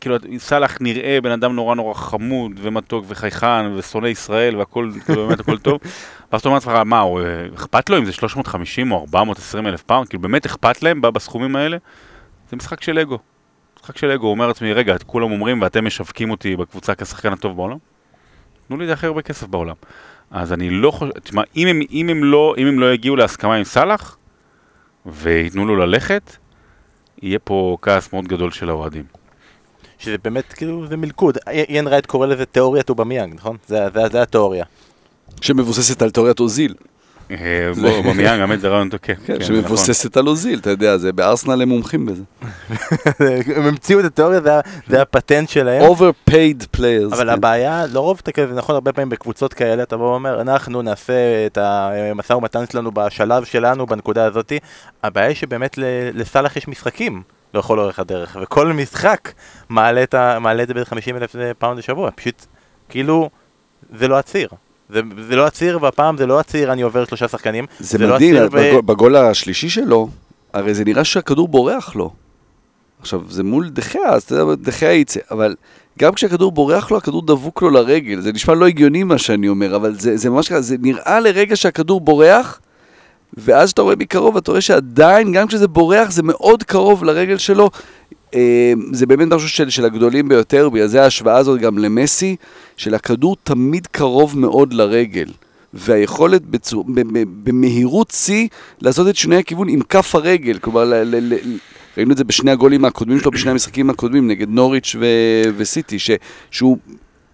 כאילו, סאלח נראה בן אדם נורא נורא חמוד ומתוק וחייכן ושונא ישראל והכל, כאילו, באמת הכל טוב. ואז אתה אומר לעצמך, מה, הוא, אה, אכפת לו אם זה 350 או 420 אלף פאונד? כאילו, באמת אכפת להם בסכומים האלה? זה משחק של אגו. משחק של אגו, הוא אומר לעצמי, רגע, כולם אומרים ואתם משווקים אותי בקבוצה כשחקן הטוב בעולם? תנו לי הכי הרבה כסף בעולם. אז אני לא חושב, תשמע, אם הם, אם הם, לא, אם הם לא יגיעו להסכמה עם סאלח וייתנו לו ללכת, יהיה פה כעס מאוד גדול של האוהדים. שזה באמת כאילו זה מלכוד, איין רייט קורא לזה תיאוריית אובמיאנג, נכון? זה, זה, זה התיאוריה. שמבוססת על תיאוריית אוזיל. אה, בוא, אובמיאנג, האמת זה רעיון תקף. כן, כן, שמבוססת על אוזיל, אתה יודע, זה בארסנל הם מומחים בזה. הם המציאו את התיאוריה, זה, הפטנט שלהם. overpaid players. אבל כן. הבעיה, לרוב אתה כזה, נכון, הרבה פעמים בקבוצות כאלה, אתה בא ואומר, אנחנו נעשה את המשא ומתן שלנו בשלב שלנו, בנקודה הזאתי. הבעיה היא שבאמת ל- לסאלח יש משחקים לכל אורך הדרך, וכל משחק מעלה את, ה, מעלה את זה ב-50 אלף פאונד לשבוע, פשוט, כאילו, זה לא הציר. זה, זה לא הציר, והפעם זה לא הציר, אני עובר שלושה שחקנים. זה לא מדהים, הציר, ו- בגול- בגול השלישי שלו, הרי זה נראה שהכדור בורח לו. עכשיו, זה מול דחיה, אז אתה יודע, דחיה יצא, אבל גם כשהכדור בורח לו, הכדור דבוק לו לרגל. זה נשמע לא הגיוני מה שאני אומר, אבל זה, זה ממש ככה, זה נראה לרגע שהכדור בורח, ואז כשאתה רואה מקרוב, אתה רואה שעדיין, גם כשזה בורח, זה מאוד קרוב לרגל שלו. אה, זה באמת משהו של, של הגדולים ביותר, בגלל זה ההשוואה הזאת גם למסי, של הכדור תמיד קרוב מאוד לרגל. והיכולת בצור, ב, ב, במהירות שיא לעשות את שינוי הכיוון עם כף הרגל. כלומר, ל, ל, ל, ראינו את זה בשני הגולים הקודמים שלו, בשני המשחקים הקודמים, נגד נוריץ' ו, וסיטי, ש, שהוא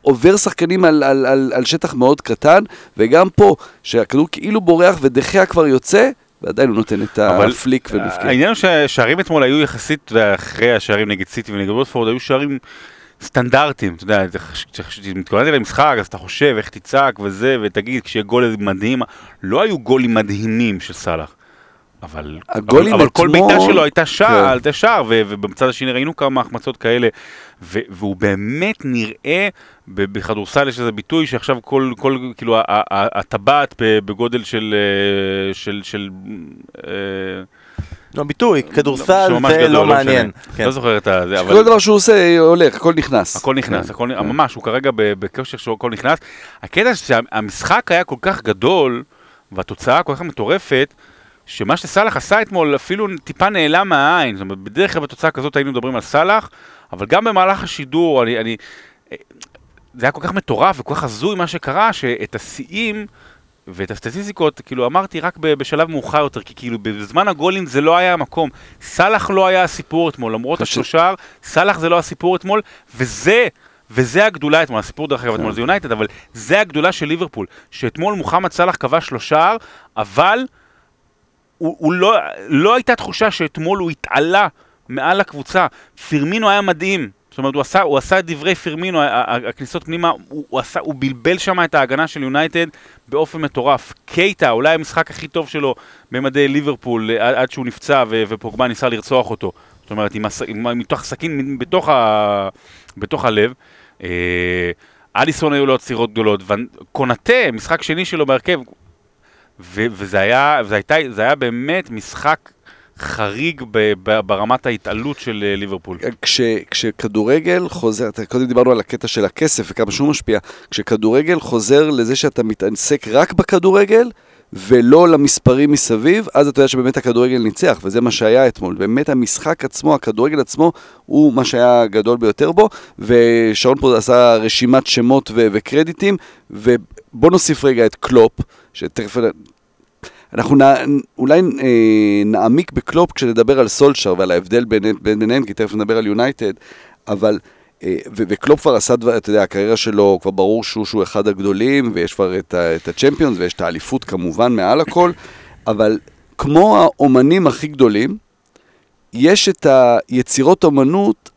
עובר שחקנים על, על, על, על שטח מאוד קטן, וגם פה, שהכדור כאילו בורח ודחיה כבר יוצא, ועדיין הוא נותן את אבל הפליק ובפקיע. העניין הוא שהשערים אתמול היו יחסית, ואחרי השערים נגד סיטי ונגד ווטפורד, היו שערים סטנדרטיים, אתה יודע, כשמתכוננתי למשחק, אז אתה חושב איך תצעק וזה, ותגיד, כשיהיה גול מדהים, לא היו גולים מדהימים של סאלח. אבל, הגולים אבל, אבל כל בעיטה שלו הייתה כן. שער, הייתה שער, ו- ובצד השני ראינו כמה החמצות כאלה, ו- והוא באמת נראה, בכדורסל יש איזה ביטוי שעכשיו כל, כל כאילו, הטבעת ב- בגודל של, אה, של, של, אה, לא, ביטוי, כדורסל שממש זה גדול, לא משנה. מעניין. כן. לא זוכר את זה, אבל... כל דבר שהוא עושה הולך, הכל נכנס. הכל נכנס, כן. הכל, ממש, הוא כרגע ב- בכושר שהוא הכל נכנס. הקטע שהמשחק היה כל כך גדול, והתוצאה כל כך מטורפת, שמה שסאלח עשה אתמול אפילו טיפה נעלם מהעין. זאת אומרת, בדרך כלל בתוצאה כזאת היינו מדברים על סאלח, אבל גם במהלך השידור, אני, אני, זה היה כל כך מטורף וכל כך הזוי מה שקרה, שאת השיאים ואת הסטטיסטיקות, כאילו אמרתי רק בשלב מאוחר יותר, כי כאילו בזמן הגולים זה לא היה המקום. סאלח לא היה הסיפור אתמול, למרות השלושה, סאלח זה לא הסיפור אתמול, וזה, וזה הגדולה אתמול, הסיפור דרך אגב אתמול זה יונייטד, אבל זה הגדולה של ליברפול, שאתמול מוחמד סאלח כבש לו שער, אבל הוא, הוא לא, לא הייתה תחושה שאתמול הוא התעלה מעל הקבוצה. פירמינו היה מדהים. זאת אומרת, הוא עשה, הוא עשה את דברי ה- הכניסות פנימה, הוא, הוא, עשה, הוא בלבל שם את ההגנה של יונייטד באופן מטורף. קייטה, אולי המשחק הכי טוב שלו במדי ליברפול, עד, עד שהוא נפצע ו, ופוגבה ניסה לרצוח אותו. זאת אומרת, עם, הס, עם, מתוך סכין, בתוך, ה, בתוך הלב. אה, אליסון היו לו עצירות גדולות, ונ- קונאטה, משחק שני שלו בהרכב, ו- וזה היה, זה, הייתה, זה היה באמת משחק חריג ב- ב- ברמת ההתעלות של אה, ליברפול. כש, כשכדורגל חוזר, קודם דיברנו על הקטע של הכסף וכמה שהוא משפיע, כשכדורגל חוזר לזה שאתה מתעסק רק בכדורגל ולא למספרים מסביב, אז אתה יודע שבאמת הכדורגל ניצח, וזה מה שהיה אתמול. באמת המשחק עצמו, הכדורגל עצמו, הוא מה שהיה הגדול ביותר בו, ושרון פה עשה רשימת שמות ו- וקרדיטים, ובוא נוסיף רגע את קלופ, שתכף אנחנו נ, אולי אה, נעמיק בקלופ כשנדבר על סולשר ועל ההבדל בין, בין ביניהם, כי תכף נדבר על יונייטד, אבל, אה, וקלופ כבר עשה אתה יודע, הקריירה שלו, כבר ברור שהוא, שהוא אחד הגדולים, ויש כבר את, ה- את הצ'מפיונס, ויש את האליפות כמובן מעל הכל, אבל כמו האומנים הכי גדולים, יש את היצירות אומנות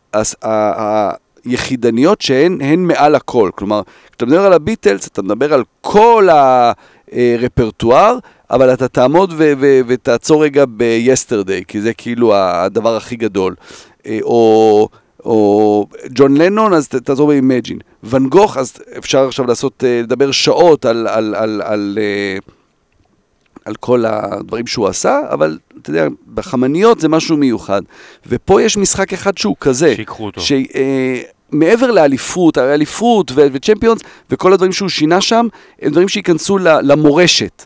היחידאיות שהן הן מעל הכל. כלומר, כשאתה מדבר על הביטלס, אתה מדבר על כל הרפרטואר, אבל אתה תעמוד ו- ו- ותעצור רגע ב-Yesterday, כי זה כאילו הדבר הכי גדול. אה, או... או ג'ון לנון, אז ת- תעזור ב-Imagine. ואן גוך, אז אפשר עכשיו לעשות, אה, לדבר שעות על, על, על, על, אה, על כל הדברים שהוא עשה, אבל אתה יודע, בחמניות זה משהו מיוחד. ופה יש משחק אחד שהוא כזה. שיקחו אותו. שמעבר לאליפות, הרי אליפות וצ'מפיונס וכל הדברים שהוא שינה שם, הם דברים שייכנסו למורשת.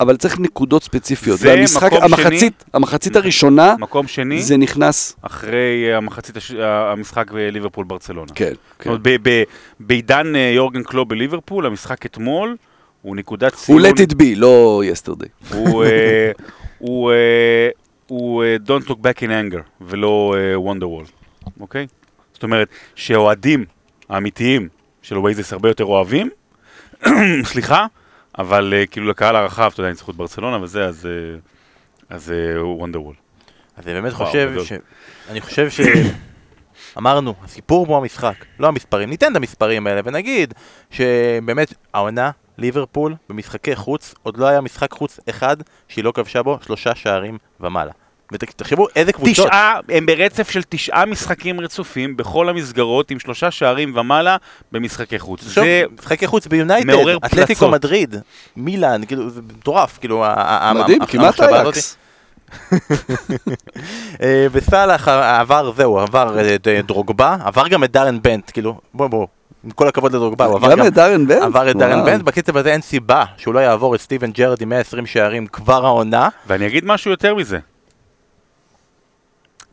אבל צריך נקודות ספציפיות. זה והמשחק, מקום המחצית, שני. המחצית הראשונה, מקום שני, זה נכנס. אחרי אה, המחצית הש... המשחק בליברפול ברצלונה. כן, זאת כן. אומרת, ב- ב- בעידן אה, יורגן קלוב בליברפול, המשחק אתמול הוא נקודת הוא ציון. let it be, לא yesterday. הוא, אה, הוא, אה, הוא אה, Don't look back in anger, ולא אה, Wonderwall, אוקיי? זאת אומרת, שהאוהדים האמיתיים של אוייזס הרבה יותר אוהבים, סליחה, אבל אה, כאילו לקהל הרחב, אתה יודע, ניצחו את ברצלונה וזה, אז, אה, אז אה, הוא Wonderwall. אז אני באמת חושב. ש... אני חושב ש... אמרנו, הסיפור הוא המשחק, לא המספרים. ניתן את המספרים האלה ונגיד שבאמת העונה, ליברפול, במשחקי חוץ, עוד לא היה משחק חוץ אחד שהיא לא כבשה בו שלושה שערים ומעלה. ותחשבו איזה קבוצות. תשעה, הם ברצף של תשעה משחקים רצופים בכל המסגרות עם שלושה שערים ומעלה במשחקי חוץ. עכשיו, זה משחקי חוץ ביונייטד, מעורר אתלטיקו פלצות. מדריד, מילאן, כאילו זה מטורף, כאילו, מדהים, כמעט. אייקס. אה, וסאלח עבר, זהו, עבר אה, אה, דרוגבה, עבר גם את דארן בנט, כאילו, בוא בוא, עם כל הכבוד לדרוגבה, הוא עבר גם גם... את דארן בנט? עבר את דארן. בנט, בקצב הזה אין סיבה שהוא לא יעבור את סטיבן ג'רד עם 120 שערים כבר העונה. ואני אגיד משהו יותר מזה.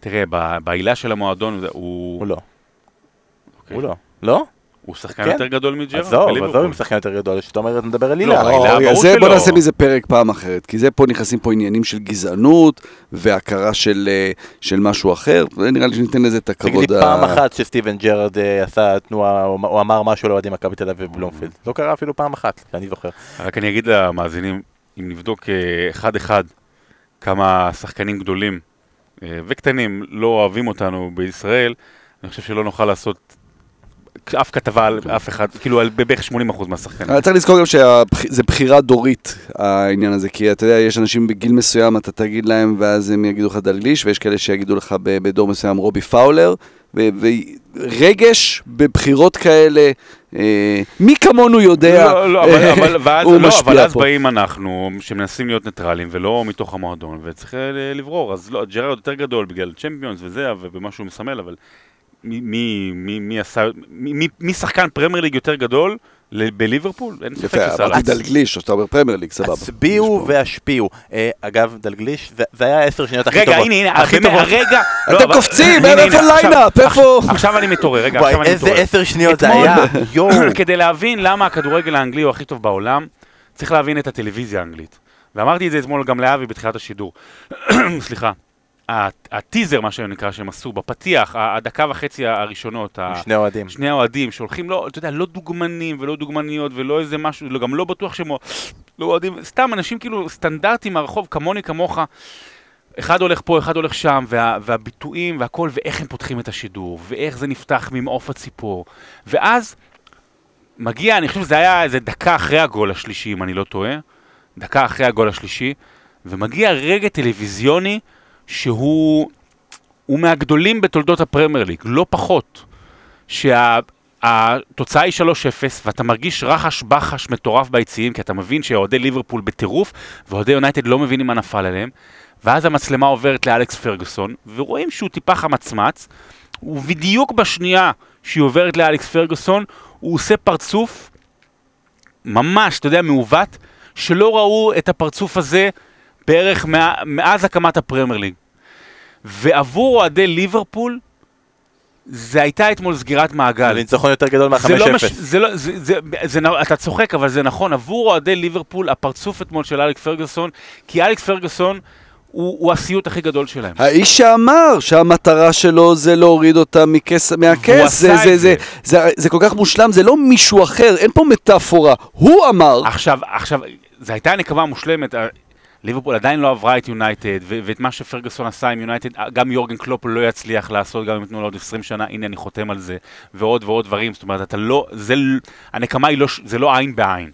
תראה, ב- בעילה של המועדון, הוא... הוא לא. אוקיי. הוא לא. לא? הוא שחקן כן. יותר גדול מג'רד עזוב. עזוב עם שחקן יותר גדול, שאתה אומר, אתה מדבר על לא. העילה אוי, ברור זה בוא. נעשה מזה פרק פעם אחרת, כי זה פה נכנסים פה עניינים של גזענות והכרה של, אה, של משהו אחר, נראה לי שניתן לזה את תגיד לי הכבוד. פעם אחת שסטיבן ג'רד אה, עשה תנועה, או או אמר משהו לאוהדי מכבי תל אביב ובלומפילד. לא קרה אפילו פעם אחת, שאני זוכר. רק אני אגיד למאזינים, אם נבדוק אה, אחד-אחד כמה שחקנים גדולים וקטנים לא אוהבים אותנו בישראל, אני חושב שלא נוכל לעשות אף כתבה על אף אחד, כאילו על בערך 80% מהשחקנים. צריך לזכור גם שזה בחירה דורית, העניין הזה, כי אתה יודע, יש אנשים בגיל מסוים, אתה תגיד להם, ואז הם יגידו לך דלגליש, ויש כאלה שיגידו לך בדור מסוים רובי פאולר, ורגש בבחירות כאלה, אה, מי כמונו יודע, לא, לא, אבל, אה, אבל, ואז, הוא לא, משפיע אבל אז פה. באים אנחנו, שמנסים להיות ניטרלים, ולא מתוך המועדון, וצריך אה, לברור. אז לא, ג'רארד יותר גדול בגלל צ'מפיונס וזה, ובמה שהוא מסמל, אבל מי, מי, מי, מי עשה, מי, מי, מי שחקן פרמייר ליג יותר גדול בליברפול? אין ספק יפה, שסאלח. אמרתי דלגליש, או שאתה אומר פרמייר ליג, סבבה. הצביעו והשפיעו. אה, אגב, דלגליש, זה- היה עשר שניות הכי רגע, טובות. הנה, הנה, הכי טובות. הרגע... לא, אתם אבל- קופצים, איפה עכשיו- line-up? איפה? עכשיו אני מתעורר, רגע, עכשיו אני איזה מתעורר. עשר שניות זה אתמול- היה, יואו. כדי להבין למה הכדורגל האנגלי הוא הכי טוב בעולם, צריך להבין את הטלוויזיה האנגלית. ואמרתי את זה אתמול גם לאבי בתחילת השידור. סליחה. הטיזר, מה שנקרא, שהם עשו, בפתיח, הדקה וחצי הראשונות, שני אוהדים. שני האוהדים שהולכים, לא, אתה יודע, לא דוגמנים ולא דוגמניות ולא איזה משהו, לא, גם לא בטוח שהם לא אוהדים, סתם אנשים כאילו סטנדרטים מהרחוב, כמוני, כמוך. אחד הולך פה, אחד הולך שם, וה, והביטויים והכל, ואיך הם פותחים את השידור, ואיך זה נפתח ממעוף הציפור. ואז מגיע, אני חושב שזה היה איזה דקה אחרי הגול השלישי, אם אני לא טועה, דקה אחרי הגול השלישי, ומגיע רגע טלוויזיוני שהוא הוא מהגדולים בתולדות הפרמייר ליג, לא פחות. שהתוצאה היא 3-0 ואתה מרגיש רחש בחש מטורף ביציעים, כי אתה מבין שאוהדי ליברפול בטירוף, ואוהדי יונייטד לא מבינים מה נפל עליהם, ואז המצלמה עוברת לאלכס פרגוסון, ורואים שהוא טיפה חמצמץ, ובדיוק בשנייה שהיא עוברת לאלכס פרגוסון, הוא עושה פרצוף ממש, אתה יודע, מעוות, שלא ראו את הפרצוף הזה בערך מה, מאז הקמת הפרמייר ליג. ועבור אוהדי ליברפול, זה הייתה אתמול סגירת מעגל. זה ניצחון יותר גדול זה לא מה-5-0. מש... זה לא... זה... זה... זה... נ- אתה צוחק, אבל זה נכון. עבור אוהדי ליברפול, הפרצוף אתמול של אלכס פרגוסון, כי אלכס פרגוסון הוא, הוא הסיוט הכי גדול שלהם. האיש שאמר שהמטרה שלו זה להוריד אותה מכס, מהכס, זה, זה, את זה, זה. זה, זה כל כך מושלם, זה לא מישהו אחר, אין פה מטאפורה, הוא אמר, עכשיו, עכשיו, זו הייתה הנקבה המושלמת. ליברפול עדיין לא עברה את יונייטד, ואת מה שפרגוסון עשה עם יונייטד, גם יורגן קלופ לא יצליח לעשות, גם אם יתנו לו עוד 20 שנה, הנה אני חותם על זה, ועוד ועוד דברים, זאת אומרת, אתה לא, זה, הנקמה היא לא, זה לא עין בעין.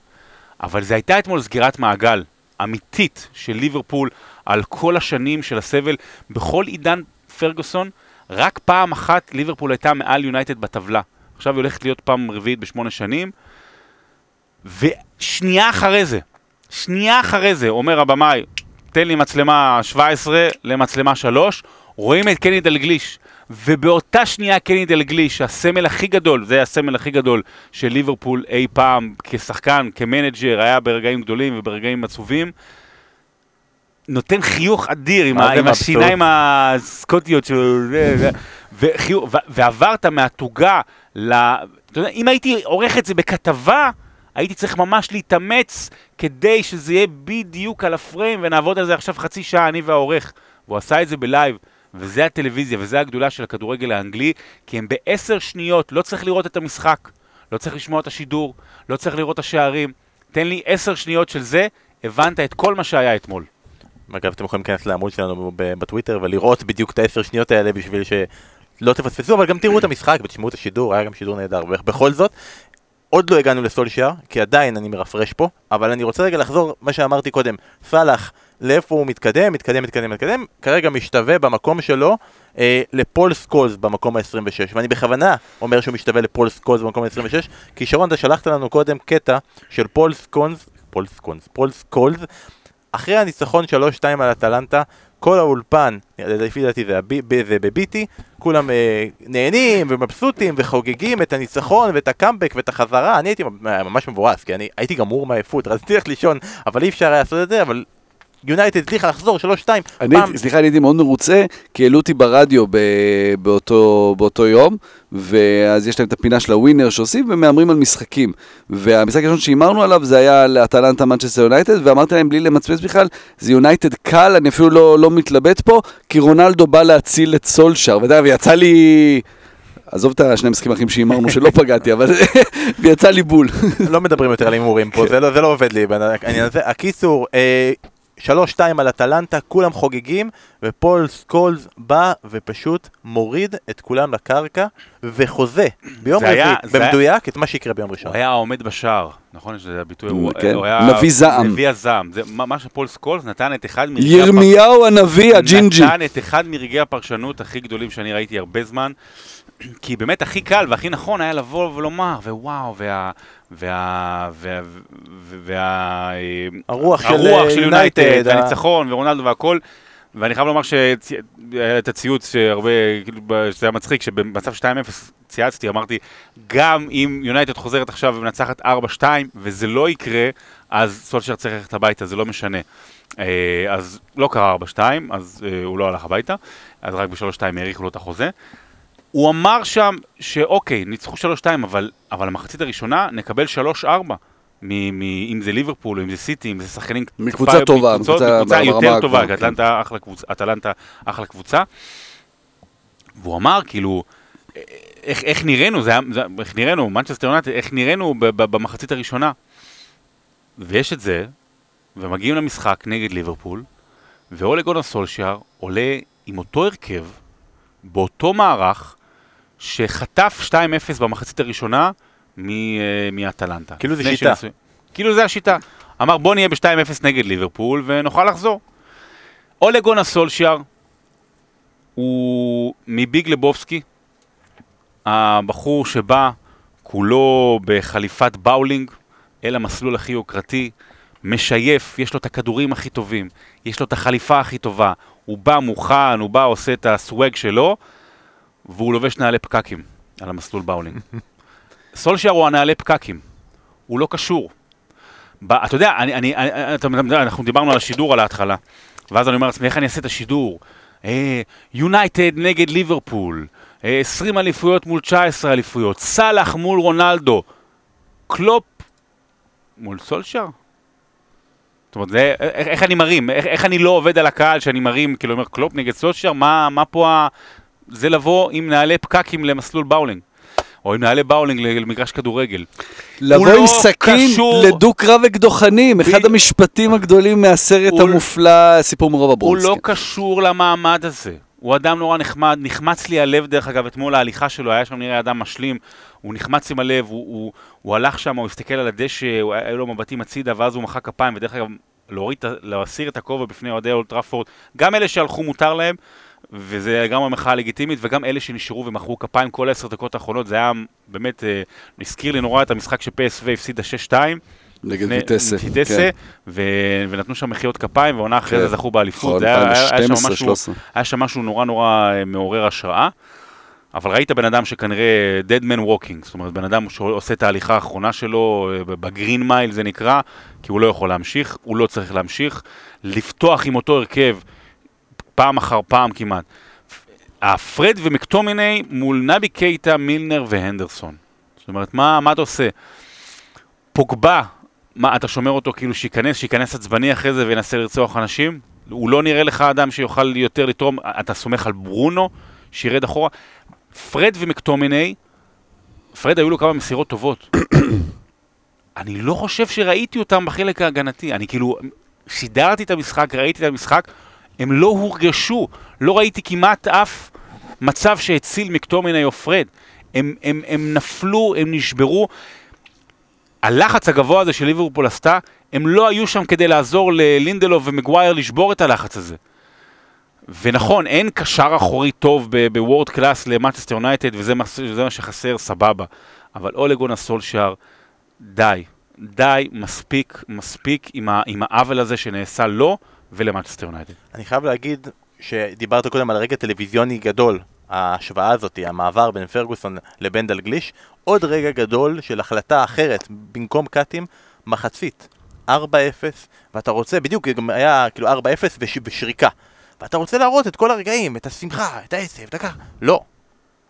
אבל זה הייתה אתמול סגירת מעגל אמיתית של ליברפול על כל השנים של הסבל. בכל עידן פרגוסון, רק פעם אחת ליברפול הייתה מעל יונייטד בטבלה. עכשיו היא הולכת להיות פעם רביעית בשמונה שנים, ושנייה אחרי זה, שנייה אחרי זה, אומר הבמאי, תן לי מצלמה 17 למצלמה 3, רואים את קני דלגליש. ובאותה שנייה קני דלגליש, הסמל הכי גדול, זה הסמל הכי גדול של ליברפול אי פעם כשחקן, כמנג'ר, היה ברגעים גדולים וברגעים עצובים, נותן חיוך אדיר עם, ה- זה עם? השיניים הסקוטיות שלו, וחיוך- ו- ועברת מהתוגה ל... אתה יודע, אם הייתי עורך את זה בכתבה, הייתי צריך ממש להתאמץ כדי שזה יהיה בדיוק על הפריים, ונעבוד על זה עכשיו חצי שעה, אני והעורך. והוא עשה את זה בלייב, וזה הטלוויזיה, וזה הגדולה של הכדורגל האנגלי, כי הם בעשר שניות, לא צריך לראות את המשחק, לא צריך לשמוע את השידור, לא צריך לראות את השערים. תן לי עשר שניות של זה, הבנת את כל מה שהיה אתמול. אגב, אתם יכולים להיכנס לעמוד שלנו בטוויטר ולראות בדיוק את העשר שניות האלה בשביל שלא תפספסו, אבל גם תראו את המשחק ותשמעו את השידור, היה גם שידור נהדר. ובכל זאת, עוד לא הגענו לסולשיאר, כי עדיין אני מרפרש פה, אבל אני רוצה רגע לחזור מה שאמרתי קודם. סאלח, לאיפה הוא מתקדם, מתקדם, מתקדם, מתקדם, כרגע משתווה במקום שלו אה, לפול סקולס במקום ה-26, ואני בכוונה אומר שהוא משתווה לפול סקולס במקום ה-26, כי שרון, אתה שלחת לנו קודם קטע של פול סקולס, פול סקולס, פול סקולס, אחרי הניצחון 3-2 על אטלנטה, כל האולפן, לפי דעתי זה, זה ב-BT, כולם אה, נהנים ומבסוטים וחוגגים את הניצחון ואת הקאמבק ואת החזרה, אני הייתי ממש מבואס, כי אני הייתי גמור מעייפות, רציתי ללכת לישון, אבל אי אפשר היה לעשות את זה, אבל יונייטד הצליחה לחזור 3-2, אני, פעם, סליחה, אני הייתי מאוד מרוצה, כי העלו אותי ברדיו ב, באותו, באותו יום, ואז יש להם את הפינה של הווינר שעושים, ומהמרים על משחקים. והמשחק הראשון שהימרנו עליו זה היה על אטלנטה מנצ'סטר יונייטד, ואמרתי להם בלי למצמץ בכלל, זה יונייטד קל, אני אפילו לא, לא מתלבט פה, כי רונלדו בא להציל את סולשר, ואתה יודע, ויצא לי... עזוב את השני המשחקים האחרים שהימרנו שלא פגעתי, אבל ויצא לי בול. לא מדברים יותר על הימורים פה, זה לא, זה לא עובד לי בעניין הזה. הקיצור, אה, 3-2 על אטלנטה, כולם חוגגים, ופול סקולס בא ופשוט מוריד את כולם לקרקע, וחוזה ביום רביעי, זה היה- במדויק, את מה שיקרה ביום ראשון. הוא היה העומד בשער, נכון? שזה הביטוי, הוא כן. הוא היה... נביא זעם. נביא הזעם. זה מה שפול סקולס נתן את אחד מרגעי הפר- ירמיהו הנביא, הג'ינג'י. נתן את אחד מרגעי הפרשנות הכי גדולים שאני ראיתי הרבה זמן, כי באמת הכי קל והכי נכון היה לבוא ולומר, ווואו, וה... וה... וה... וה... הרוח של, הרוח אה, של יונייטד, יונייטד, ה- והניצחון, ורונלדו והכל. ואני חייב לומר שהיה את הציוץ שהרבה, כאילו, שזה היה מצחיק, שבמצב 2-0 צייצתי, אמרתי, גם אם יונייטד חוזרת עכשיו ומנצחת 4-2, וזה לא יקרה, אז סולשר צריך ללכת הביתה, זה לא משנה. אה, אז לא קרה 4-2, אז אה, הוא לא הלך הביתה, אז רק ב-3-2 האריכו לו את החוזה. הוא אמר שם שאוקיי, ניצחו 3-2, אבל, אבל המחצית הראשונה נקבל 3-4. מ- מ- אם זה ליברפול, אם זה סיטי, אם זה שחקנים... מקבוצה טובה, מקבוצות- מקבוצה יותר טובה, הגבוהה, כי אטלנטה אחלה קבוצה, אטלנטה אחלה קבוצה. והוא אמר, כאילו, איך, איך נראינו, זה זה, איך נראינו, מנצ'סטר יונטד, איך נראינו ב, ב, במחצית הראשונה. ויש את זה, ומגיעים למשחק נגד ליברפול, ואולגון הסולשיאר עולה עם אותו הרכב, באותו מערך, שחטף 2-0 במחצית הראשונה אה, מאטלנטה. כאילו זה שיטה. שניסו- כאילו זה השיטה. אמר בוא נהיה ב-2-0 נגד ליברפול ונוכל לחזור. אולגון הסולשיאר הוא מביג לבובסקי, הבחור שבא כולו בחליפת באולינג אל המסלול הכי יוקרתי, משייף, יש לו את הכדורים הכי טובים, יש לו את החליפה הכי טובה, הוא בא מוכן, הוא בא עושה את ה-swag שלו, והוא לובש נעלי פקקים על המסלול באולינג. סולשיר הוא הנעלי פקקים, הוא לא קשור. ב, אתה יודע, אני, אני, אני, אתה, אנחנו דיברנו על השידור על ההתחלה, ואז אני אומר לעצמי, איך אני אעשה את השידור? יונייטד נגד ליברפול, אה, 20 אליפויות מול 19 אליפויות, סאלח מול רונלדו, קלופ מול סולשייר? זאת אומרת, זה, איך, איך אני מרים? איך, איך אני לא עובד על הקהל שאני מרים, כאילו, אומר קלופ נגד סולשייר? מה, מה פה ה... זה לבוא עם נעלי פקקים למסלול באולינג. או עם נעלי באולינג למגרש כדורגל. לבוא הוא עם לא סכין קשור- לדו-קרב אקדוחנים, אחד בדיוק. המשפטים הגדולים מהסרט הוא- המופלא, סיפור מרוב הוא הברונסקי. לא קשור למעמד הזה. הוא אדם נורא נחמד, נחמץ לי הלב דרך אגב, אתמול ההליכה שלו, היה שם נראה אדם משלים, הוא נחמץ עם הלב, הוא, הוא, הוא הלך שם, הוא הסתכל על הדשא, הוא- היו לו מבטים הצידה, ואז הוא מחא כפיים, ודרך אגב, להוריד, להסיר את הכובע בפני אוהדי אולט טראפורד, גם אלה שהלכו מותר להם, וזה גם המחאה הלגיטימית, וגם אלה שנשארו ומחאו כפיים כל העשר דקות האחרונות, זה היה באמת, אה, הזכיר לי נורא את המשחק שפסו הפסידה 6-2, נגד ויטסה. כן. ו... ונתנו שם מחיאות כפיים, ועונה אחרי כן. זה זכו באליפות. נכון, היה, שם 2012, משהו, 13. היה שם משהו נורא נורא אה, מעורר השראה. אבל ראית בן אדם שכנראה dead man walking, זאת אומרת בן אדם שעושה את ההליכה האחרונה שלו, אה, בגרין מייל זה נקרא, כי הוא לא יכול להמשיך, הוא לא צריך להמשיך, לפתוח עם אותו הרכב פעם אחר פעם כמעט. הפרד ומקטומיני מול נבי קייטה, מילנר והנדרסון. זאת אומרת, מה, מה אתה עושה? פוגבה, מה, אתה שומר אותו כאילו שייכנס, שייכנס עצבני אחרי זה וינסה לרצוח אנשים? הוא לא נראה לך אדם שיוכל יותר לתרום, אתה סומך על ברונו שירד אחורה? פרד ומקטומיני, פרד היו לו כמה מסירות טובות. אני לא חושב שראיתי אותם בחלק ההגנתי, אני כאילו שידרתי את המשחק, ראיתי את המשחק, הם לא הורגשו, לא ראיתי כמעט אף מצב של מקטומיני או פרד. הם, הם, הם נפלו, הם נשברו. הלחץ הגבוה הזה שליברפול עשתה, הם לא היו שם כדי לעזור ללינדלוף ומגווייר לשבור את הלחץ הזה. ונכון, אין קשר אחורי טוב ב-world class למנצ'סטר יונייטד, וזה מה, מה שחסר, סבבה. אבל אולה גונאר סולשיאר, די, די, מספיק, מספיק עם, ה, עם העוול הזה שנעשה לו ולמנצ'סטר יונייטד. אני חייב להגיד שדיברת קודם על רגע טלוויזיוני גדול, ההשוואה הזאת, המעבר בין פרגוסון לבין דלגליש, עוד רגע גדול של החלטה אחרת, במקום קאטים, מחצית, 4-0, ואתה רוצה, בדיוק, גם היה כאילו 4-0 וש, ושריקה, ואתה רוצה להראות את כל הרגעים, את השמחה, את העצב, את הכך, לא.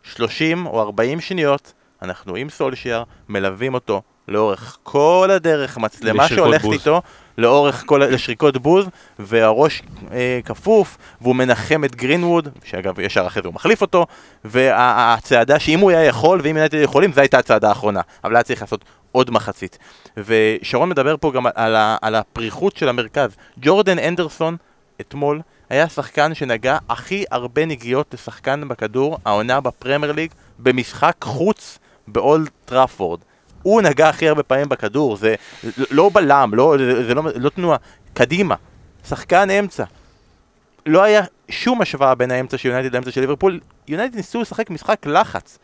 30 או 40 שניות, אנחנו עם סולשייר, מלווים אותו לאורך כל הדרך, מצלמה שהולכת בוז. איתו, לאורך כל, ה- לשריקות בוז, והראש אה, כפוף, והוא מנחם את גרינווד, שאגב ישר אחרי זה הוא מחליף אותו, והצעדה שאם הוא היה יכול, ואם יונייטד יכולים, זו הייתה הצעדה האחרונה, אבל היה צריך לעשות עוד מחצית. ושרון מדבר פה גם על, ה, על הפקירות של המרכז. ג'ורדן הנדרסון, אתמול, היה השחקן שנגע הכי הרבה נגיעות לשחקן בכדור, העונה בפרמייר ליג, במשחק חוץ באולד טראפורד. הוא נגע הכי הרבה פעמים בכדור, זה לא בלם, לא, זה, זה לא, לא תנועה, קדימה, שחקן אמצע. לא היה שום השוואה בין האמצע של יונייטד לאמצע של ליברפול, יונייטד ניסו לשחק משחק לחץ,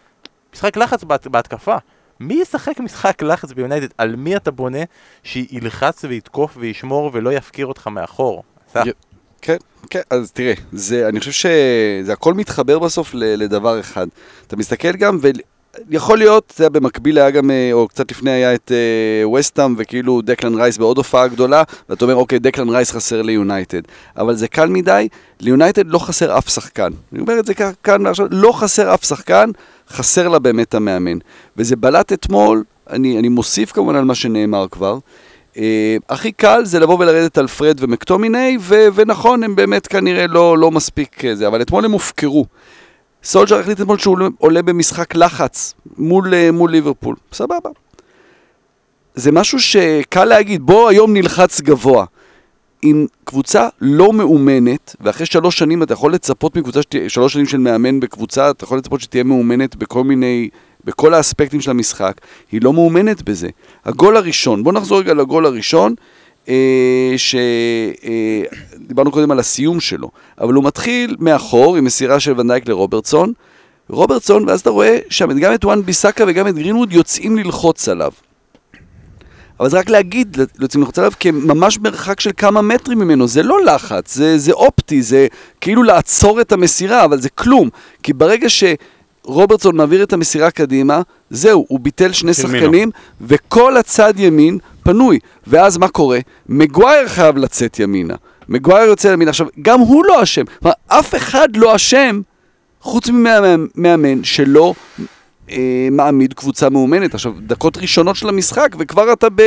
משחק לחץ בהת, בהתקפה. מי ישחק משחק לחץ ביונייטד? על מי אתה בונה שילחץ ויתקוף וישמור ולא יפקיר אותך מאחור? כן, כן, אז תראה, זה, אני חושב שזה הכל מתחבר בסוף לדבר אחד. אתה מסתכל גם, ויכול להיות, זה היה במקביל היה גם, אה, או קצת לפני היה את אה, ווסטהאם, וכאילו דקלן רייס בעוד הופעה גדולה, ואתה אומר, אוקיי, דקלן רייס חסר ליונייטד. אבל זה קל מדי, ליונייטד לא חסר אף שחקן. אני אומר את זה כאן ועכשיו, לא חסר אף שחקן, חסר לה באמת המאמן. וזה בלט אתמול, אני, אני מוסיף כמובן על מה שנאמר כבר. אה, הכי קל זה לבוא ולרדת על פרד ומקטומיני, ו- ונכון, הם באמת כנראה לא, לא מספיק זה, אבל אתמול הם הופקרו. סולג'ר החליט אתמול שהוא עולה- במשחק לחץ מול, אה, מול ליברפול, סבבה. זה משהו שקל להגיד, בוא היום נלחץ גבוה. עם קבוצה לא מאומנת, ואחרי שלוש שנים אתה יכול לצפות מקבוצה, שתהיה, שלוש שנים של מאמן בקבוצה, אתה יכול לצפות שתהיה מאומנת בכל מיני, בכל האספקטים של המשחק, היא לא מאומנת בזה. הגול הראשון, בוא נחזור רגע לגול הראשון, שדיברנו קודם על הסיום שלו, אבל הוא מתחיל מאחור עם מסירה של ונדייק לרוברטסון, רוברטסון, ואז אתה רואה שם גם את וואן ביסאקה וגם את גרינווד יוצאים ללחוץ עליו. אבל זה רק להגיד, יוצאים ללחוץ עליו, כי ממש מרחק של כמה מטרים ממנו, זה לא לחץ, זה, זה אופטי, זה כאילו לעצור את המסירה, אבל זה כלום. כי ברגע שרוברטסון מעביר את המסירה קדימה, זהו, הוא ביטל שני. שחקנים, וכל הצד ימין פנוי. ואז מה קורה? מגווייר חייב לצאת ימינה. מגווייר יוצא ימינה. עכשיו, גם הוא לא אשם. כלומר, אף אחד לא אשם, חוץ ממאמן שלא אה, מעמיד קבוצה מאומנת. עכשיו, דקות ראשונות של המשחק, וכבר אתה ב,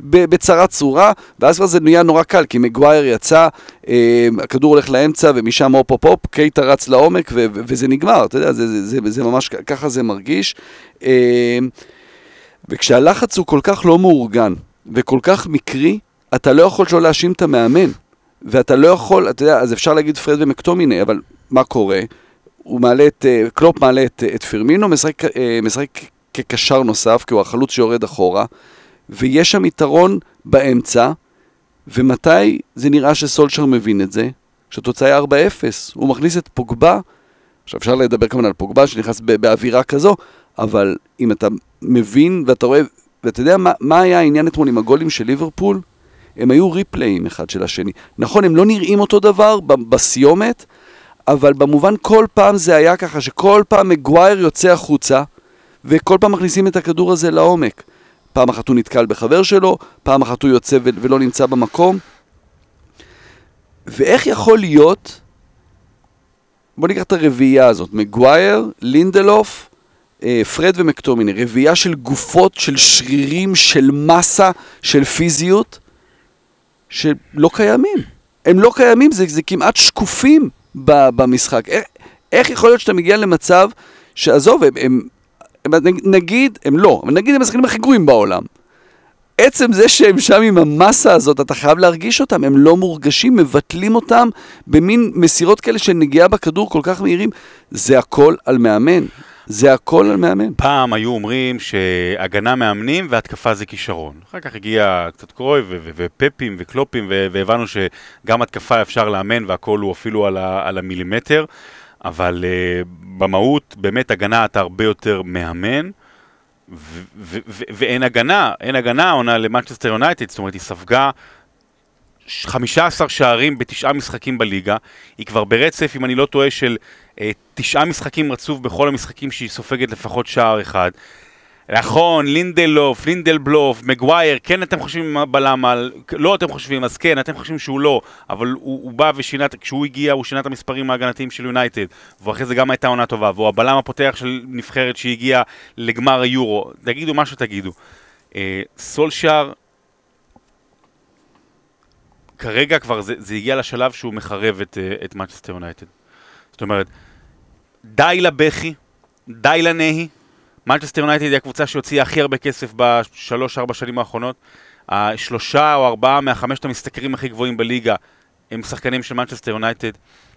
ב, בצרה צורה, ואז כבר זה נהיה נורא קל, כי מגווייר יצא, אה, הכדור הולך לאמצע, ומשם הופ הופ הופ, קייטה רץ לעומק, ו, ו, וזה נגמר, אתה יודע, זה, זה, זה, זה ממש, ככה זה מרגיש. אה, וכשהלחץ הוא כל כך לא מאורגן, וכל כך מקרי, אתה לא יכול שלא להאשים את המאמן. ואתה לא יכול, אתה יודע, אז אפשר להגיד פרד ומקטומיני, אבל מה קורה? הוא מעלה את, אה, קלופ מעלה את, את פירמינו, משחק, אה, משחק כקשר נוסף, כי הוא החלוץ שיורד אחורה, ויש שם יתרון באמצע, ומתי זה נראה שסולשר מבין את זה? כשהתוצאה היא 4-0, הוא מכניס את פוגבה, עכשיו אפשר לדבר כמובן על פוגבה שנכנס באווירה כזו, אבל אם אתה מבין ואתה רואה, ואתה יודע מה, מה היה העניין אתמול עם הגולים של ליברפול? הם היו ריפליים אחד של השני. נכון, הם לא נראים אותו דבר בסיומת, אבל במובן כל פעם זה היה ככה, שכל פעם מגווייר יוצא החוצה, וכל פעם מכניסים את הכדור הזה לעומק. פעם אחת הוא נתקל בחבר שלו, פעם אחת הוא יוצא ולא נמצא במקום. ואיך יכול להיות, בוא ניקח את הרביעייה הזאת, מגווייר, לינדלוף, פרד ומקטומיני, רביעייה של גופות, של שרירים, של מסה, של פיזיות, שלא קיימים. הם לא קיימים, זה, זה כמעט שקופים ב- במשחק. איך, איך יכול להיות שאתה מגיע למצב שעזוב, הם, הם, הם נגיד, הם לא, אבל נגיד הם השחקנים הכי גרועים בעולם. עצם זה שהם שם עם המסה הזאת, אתה חייב להרגיש אותם, הם לא מורגשים, מבטלים אותם במין מסירות כאלה של נגיעה בכדור כל כך מהירים. זה הכל על מאמן. זה הכל על מאמן. פעם היו אומרים שהגנה מאמנים והתקפה זה כישרון. אחר כך הגיע קצת קרוי ופפים וקלופים והבנו שגם התקפה אפשר לאמן והכל הוא אפילו על, ה- על המילימטר, אבל uh, במהות באמת הגנה אתה הרבה יותר מאמן. ואין הגנה, אין הגנה עונה למנצ'סטר יונייטד, זאת אומרת היא ספגה ש- 15 שערים בתשעה משחקים בליגה, היא כבר ברצף, אם אני לא טועה, של תשעה משחקים רצוף בכל המשחקים שהיא סופגת לפחות שער אחד. נכון, לינדלוף, לינדלבלוף, מגווייר, כן אתם חושבים בלם על... לא אתם חושבים, אז כן, אתם חושבים שהוא לא, אבל הוא, הוא בא ושינה, כשהוא הגיע הוא שינה את המספרים ההגנתיים של יונייטד, ואחרי זה גם הייתה עונה טובה, והוא הבלם הפותח של נבחרת שהגיעה לגמר היורו, תגידו מה שתגידו. אה, סולשאר, כרגע כבר זה, זה הגיע לשלב שהוא מחרב את, אה, את Manchester יונייטד. זאת אומרת, די לבכי, די לנהי. Manchester יונייטד היא הקבוצה שהוציאה הכי הרבה כסף בשלוש-ארבע שנים האחרונות. השלושה או ארבעה מהחמשת המשתכרים הכי גבוהים בליגה הם שחקנים של Manchester יונייטד.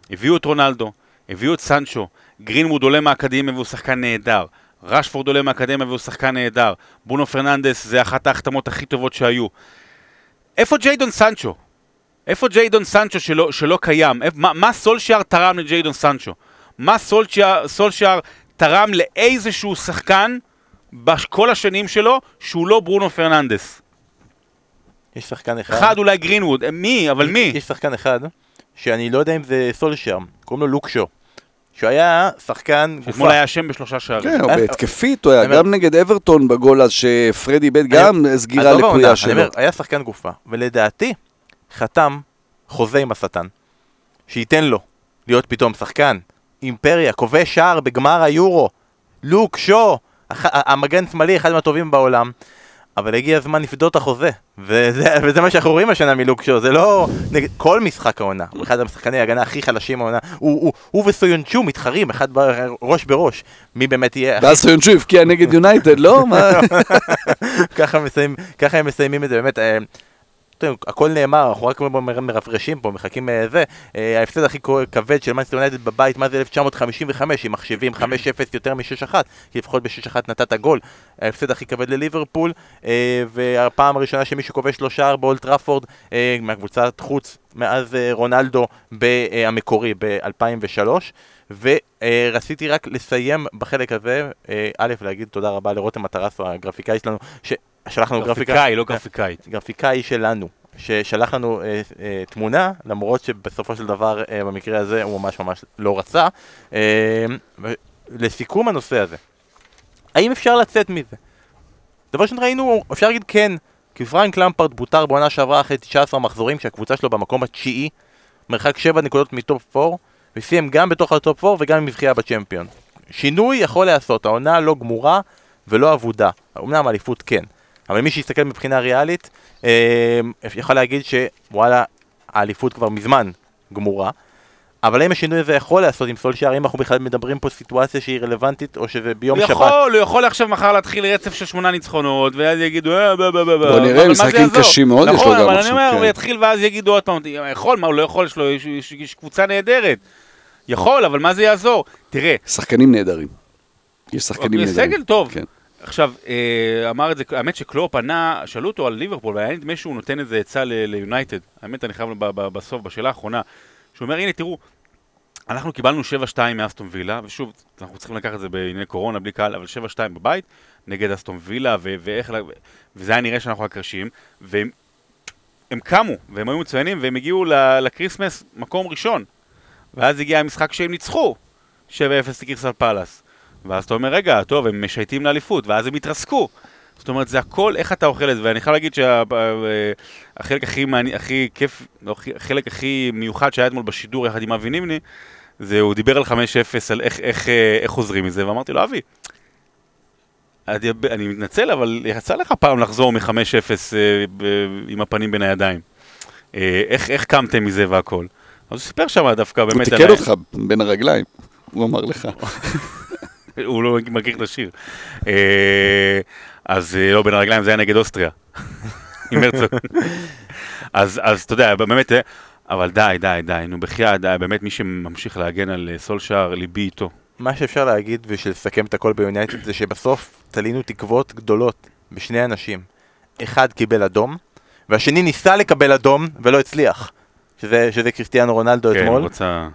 הביאו את רונלדו, הביאו את סנצ'ו, גרינווד עולה מהאקדמיה והוא שחקן נהדר. רשפורד עולה מהאקדמיה והוא שחקן נהדר. ברונו פרננדס זה אחת ההחתמות הכי טובות שהיו. איפה ג'יידון סנצ'ו? איפה ג'יידון סנצ'ו שלא, שלא קיים? איפ, מה, מה סולשיאר תרם לג'יידון סנצ'ו? מה סולשיאר, סולשיאר תרם לאיזשהו שחקן בכל השנים שלו שהוא לא ברונו פרננדס? יש שחקן אחד. אחד אולי גרינווד, אה, מי? אבל מי? יש שחקן אחד, שאני לא יודע אם זה סולשר, קוראים לו לוק שו. שהוא היה שחקן אתמול גופה. היה אשם בשלושה שערים. כן, הוא אה, בהתקפית, הוא היה גם נגד אברטון בגול אז שפרדי איבד גם סגירה עזוב העונה, לקויה שלו. היה שחקן גופה, ולדעתי, חתם חוזה עם השטן, שייתן לו להיות פתאום שחקן, אימפריה, כובש שער בגמר היורו, לוק שו, הח- המגן שמאלי, אחד מהטובים בעולם. אבל הגיע הזמן לפדות את החוזה, וזה, וזה מה שאנחנו רואים השנה מלוק שו, זה לא נגד כל משחק העונה, הוא אחד השחקני ההגנה הכי חלשים העונה, הוא, הוא, הוא וסויונצ'ו מתחרים אחד ב- ראש בראש, מי באמת יהיה ואז סויונצ'ו הבקיע נגד יונייטד, לא? ככה, מסיים, ככה הם מסיימים את זה, באמת. הכל נאמר, אנחנו רק מרפרשים פה, מחכים אה, זה. אה, ההפסד הכי כבד של מנסטר יונייטד בבית, מה זה 1955, אם מחשבים 5-0 יותר מ-6-1, כי לפחות ב-6-1 נתת גול. ההפסד הכי כבד לליברפול, אה, והפעם הראשונה שמישהו כובש לו שער באולט טראפורד, אה, מהקבוצת חוץ, מאז רונלדו המקורי ב-2003. ורציתי רק לסיים בחלק הזה, א', להגיד תודה רבה לרותם מטרסו, הגרפיקאי שלנו, ששלח לנו גרפיקה. גרפיקאי, לא גרפיקאית. גרפיקאי שלנו, ששלח לנו אה, אה, תמונה, למרות שבסופו של דבר אה, במקרה הזה הוא ממש ממש לא רצה. אה, לסיכום הנושא הזה, האם אפשר לצאת מזה? דבר ראשון ראינו, אפשר להגיד כן, כי פרנק למפרד פוטר בעונה שעברה אחרי 19 מחזורים, שהקבוצה שלו במקום התשיעי, מרחק 7 נקודות מ top 4, וסיים גם בתוך ה top 4 וגם עם זכייה בצ'מפיונס. שינוי יכול להיעשות, העונה לא גמורה ולא אבודה. אמנם אליפות כן, אבל מי שיסתכל מבחינה ריאלית, אה, יכול להגיד שוואלה, האליפות כבר מזמן גמורה. אבל האם השינוי הזה יכול לעשות עם סולשייר, האם אנחנו בכלל מדברים פה סיטואציה שהיא רלוונטית, או שזה ביום הוא שבת? יכול, הוא יכול עכשיו מחר להתחיל רצף של שמונה ניצחונות, ואז יגידו, אה, בוא, בוא, בוא, בוא נראה, משחקים? קשים מאוד יש לו נכון, גם אבל אני עכשיו, אומר, כן. הוא יתחיל ואז יגידו עוד פעם, יכול, מה הוא לא יכול, יש לו, יש- קבוצה נהדרת. יכול, אבל מה זה יעזור? תראה, שחקנים נהדרים. יש שחקנים יש נהדרים. סגל טוב. כן. עכשיו, אה, אמר את זה, האמת שקלופ ענה, שאלו אותו על ליברפול, והיה נדמה שהוא נותן איזה עצה ליונייטד. האמת, אני חייב בסוף, בשאלה האחרונה, שהוא אומר, הנה, תראו, אנחנו קיבלנו 7-2 מאסטון וילה, ושוב, אנחנו צריכים לקחת את זה בענייני קורונה, בלי קהל, אבל 7-2 בבית, נגד אסטון וילה, ואיך, וזה היה נראה שאנחנו הקרשים, והם הם קמו, והם היו מצוינים, והם הגיעו לקריסמס מקום ראשון. ואז הגיע המשחק שהם ניצחו, 7-0 לקריסל פאלאס. ואז אתה אומר, רגע, טוב, הם משייטים לאליפות, ואז הם התרסקו. זאת אומרת, זה הכל איך אתה אוכל את זה, ואני חייב להגיד שהחלק הכי מעניין, הכי כיף, לא, החלק הכי מיוחד שהיה אתמול בשידור יחד עם אבי נימני, זה הוא דיבר על 5-0, על איך, איך, אה, איך חוזרים מזה, ואמרתי לו, אבי, אני, אני מתנצל, אבל יצא לך פעם לחזור מ-5-0 אה, עם הפנים בין הידיים. אה, איך, איך קמתם מזה והכל? אז הוא סיפר שם דווקא הוא באמת... תיקן על ה- אותך בין הרגליים, הוא אמר לך. הוא לא מכיר את השיר. אה, אז אה, לא, בין הרגליים זה היה נגד אוסטריה. עם הרצוג. אז אתה יודע, באמת, אה, אבל די, די, די, נו בחייאת, די, באמת מי שממשיך להגן על סולשאר, ליבי איתו. מה שאפשר להגיד ושלסכם את הכל ביונייטד זה שבסוף תלינו תקוות גדולות בשני אנשים. אחד קיבל אדום, והשני ניסה לקבל אדום ולא הצליח. שזה, שזה קריסטיאנו רונלדו כן, אתמול, רוצה...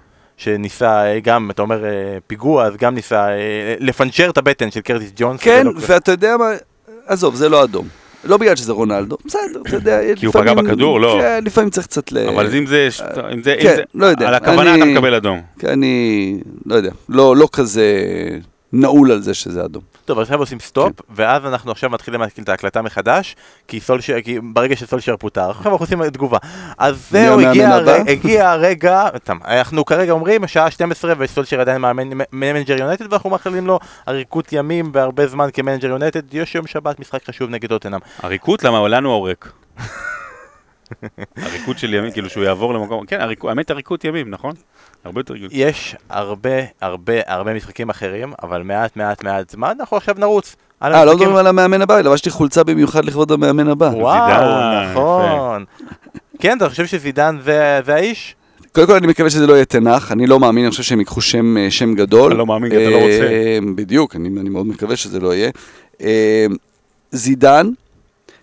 שניסה אה, גם, אתה אומר אה, פיגוע, אז גם ניסה אה, לפנצ'ר את הבטן של קרטיס ג'ונס. כן, לא- ואתה יודע מה, עזוב, זה לא אדום. לא בגלל שזה רונלדו, בסדר, אתה יודע, כי הוא פגע בכדור, לא. כן, לפעמים צריך קצת ל... אבל אם זה, אם זה, אם כן, לא יודע. על הכוונה אני- אתה מקבל אדום. כי אני, לא יודע, לא, לא כזה, נעול על זה שזה אדום. טוב, עכשיו עושים stop, ואז אנחנו עכשיו מתחילים להתחיל את ההקלטה מחדש, כי, סולשר, כי ברגע שסולשר פוטר, עכשיו אנחנו עושים תגובה. אז זהו, הגיע, הר... הגיע הרגע, אנחנו כרגע אומרים, השעה 12 וסולשר עדיין מנג'ר יונייטד, ואנחנו מאחלים לו עריקות ימים והרבה זמן כמנג'ר יונייטד, יש יום שבת משחק חשוב נגד טוטנאם. עריקות? למה? לנו העורק. עריקות של ימים, כאילו שהוא יעבור למקום, כן, האמת עריקות ימים, נכון? הרבה יותר גיל. יש הרבה הרבה הרבה משחקים אחרים, אבל מעט מעט מעט זמן, אנחנו עכשיו נרוץ. אה, לא מדברים על המאמן הבא, לבשתי חולצה במיוחד לכבוד המאמן הבא. וואו, נכון. כן, אתה חושב שזידן זה זה האיש? קודם כל אני מקווה שזה לא יהיה תנח, אני לא מאמין, אני חושב שהם ייקחו שם, אה, שם גדול. אתה לא מאמין, אתה לא רוצה. אה, בדיוק, אני, אני מאוד מקווה שזה לא יהיה. אה, זידן,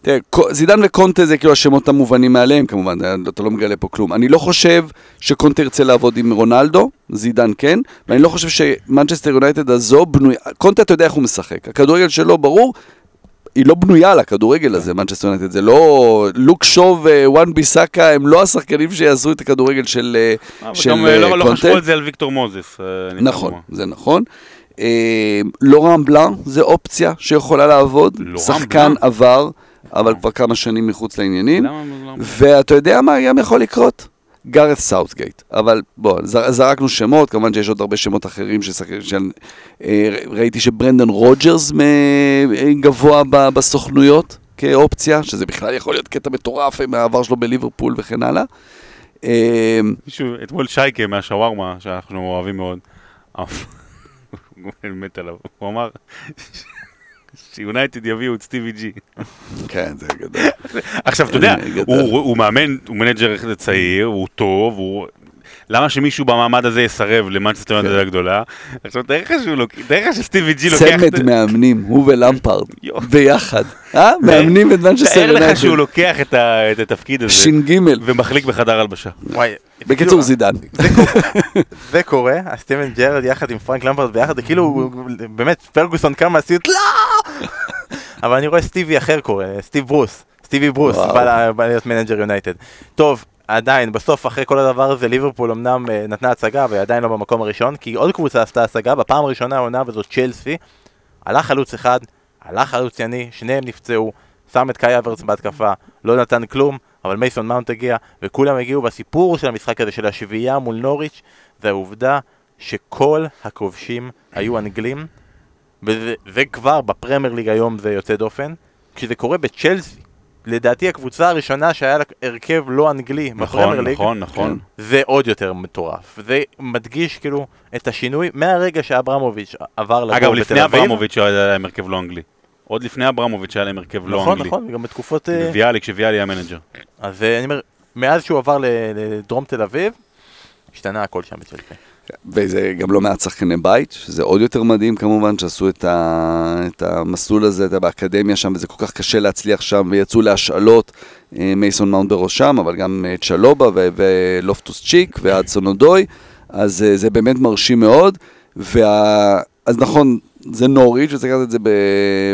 תראה, זידן וקונטה זה כאילו השמות המובנים מאליהם כמובן, אה, אתה לא מגלה פה כלום. אני לא חושב שקונטה ירצה לעבוד עם רונלדו, זידן כן, ואני לא חושב שמנצ'סטר יונייטד הזו בנויה, קונטה אתה יודע איך הוא משחק, הכדורגל שלו ברור, היא לא בנויה על הכדורגל הזה, מנצ'סטר יונייטד, זה לא... לוק שואו וואן ביסאקה הם לא השחקנים שיעשו את הכדורגל של, אה, של גם אה, לא- לא קונטה. חשבו על זה על ויקטור מוזס. אה, נכון, זה נכון. אה, לורן בלאן זה אופציה שיכולה לעבוד, שחקן? עבר, אבל כבר כמה שנים מחוץ לעניינים, ואתה יודע מה גם יכול לקרות? גארת סאוטגייט, אבל בוא, זרקנו שמות, כמובן שיש עוד הרבה שמות אחרים ששחק- של... אה, ראיתי שברנדן רוג'רס אה, גבוה בסוכנויות כאופציה, שזה בכלל יכול להיות קטע מטורף עם העבר שלו בליברפול וכן הלאה. אה, מישהו, אתמול שייקה מהשווארמה, שאנחנו אוהבים מאוד, מת עליו, הוא אמר שיונייטד יביאו את סטיבי ג'י. כן, זה גדול. עכשיו, אתה יודע. הוא מאמן, הוא מנג'ר צעיר, הוא טוב, הוא... למה שמישהו במעמד הזה יסרב למנצ'סטר יונייטד הגדולה? עכשיו, תאר לך שהוא לוק- תאר לך שסטיבי ג'י לוקח... את- צמד מאמנים, הוא ולמפרד, יואו. ביחד. אה? מאמנים את מנצ'סטר תאר לך יונייטד. שהוא לוקח את ה- את התפקיד הזה ש"ג. ומחליק בחדר הלבשה. וואי, בקיצור, זידן. זה קורה- זה קורה, הסטיבן ג'רד יחד עם פרנק למפרד ביחד, זה כאילו, באמת, פרגוסון קם מהסיוט, לא! אבל אני רואה סטיבי אחר קורה, סטיב ברוס, סטיבי ברוס. בא לה- בא להיות מנג'ר יונייטד. טוב, עדיין, בסוף, אחרי כל הדבר הזה, ליברפול אמנם אה, נתנה הצגה, והיא עדיין לא במקום הראשון, כי עוד קבוצה עשתה הצגה, בפעם הראשונה העונה וזאת צ'לסי, הלך חלוץ אחד, הלך חלוץ שני, שניהם נפצעו, שם את קאי אברץ בהתקפה, לא נתן כלום, אבל מייסון מאונט הגיע, וכולם הגיעו בסיפור של המשחק הזה של השביעייה מול נוריץ', זה העובדה שכל הכובשים היו אנגלים, וזה זה כבר בפרמייר ליג היום זה יוצא דופן, כשזה קורה בצ'לסי, לדעתי הקבוצה הראשונה שהיה לה הרכב לא אנגלי בפרמייר נכון, ליג, נכון, נכון. זה עוד יותר מטורף. זה מדגיש כאילו את השינוי מהרגע שאברמוביץ' עבר לגור בתל אגב, אביב. לפני אברמוביץ' היה להם הרכב לא אנגלי. עוד לפני אברמוביץ' היה להם הרכב לא נכון, אנגלי. נכון, גם בתקופות... אה, ויאלי, כשוויאלי היה מנג'ר. אז אה, אני אומר, מאז שהוא עבר לדרום תל אביב, השתנה הכל שם בצ'לסי. וזה גם לא מעט שחקני בית, שזה עוד יותר מדהים כמובן, שעשו את, ה... את המסלול הזה אתה באקדמיה שם, וזה כל כך קשה להצליח שם, ויצאו להשאלות, אה, מייסון מאונט בראשם, אבל גם אה, צ'לובה ו... ולופטוס צ'יק והדסון אודוי, אז אה, זה באמת מרשים מאוד, וה... אז נכון, זה נוריץ' וצריך לקחת את זה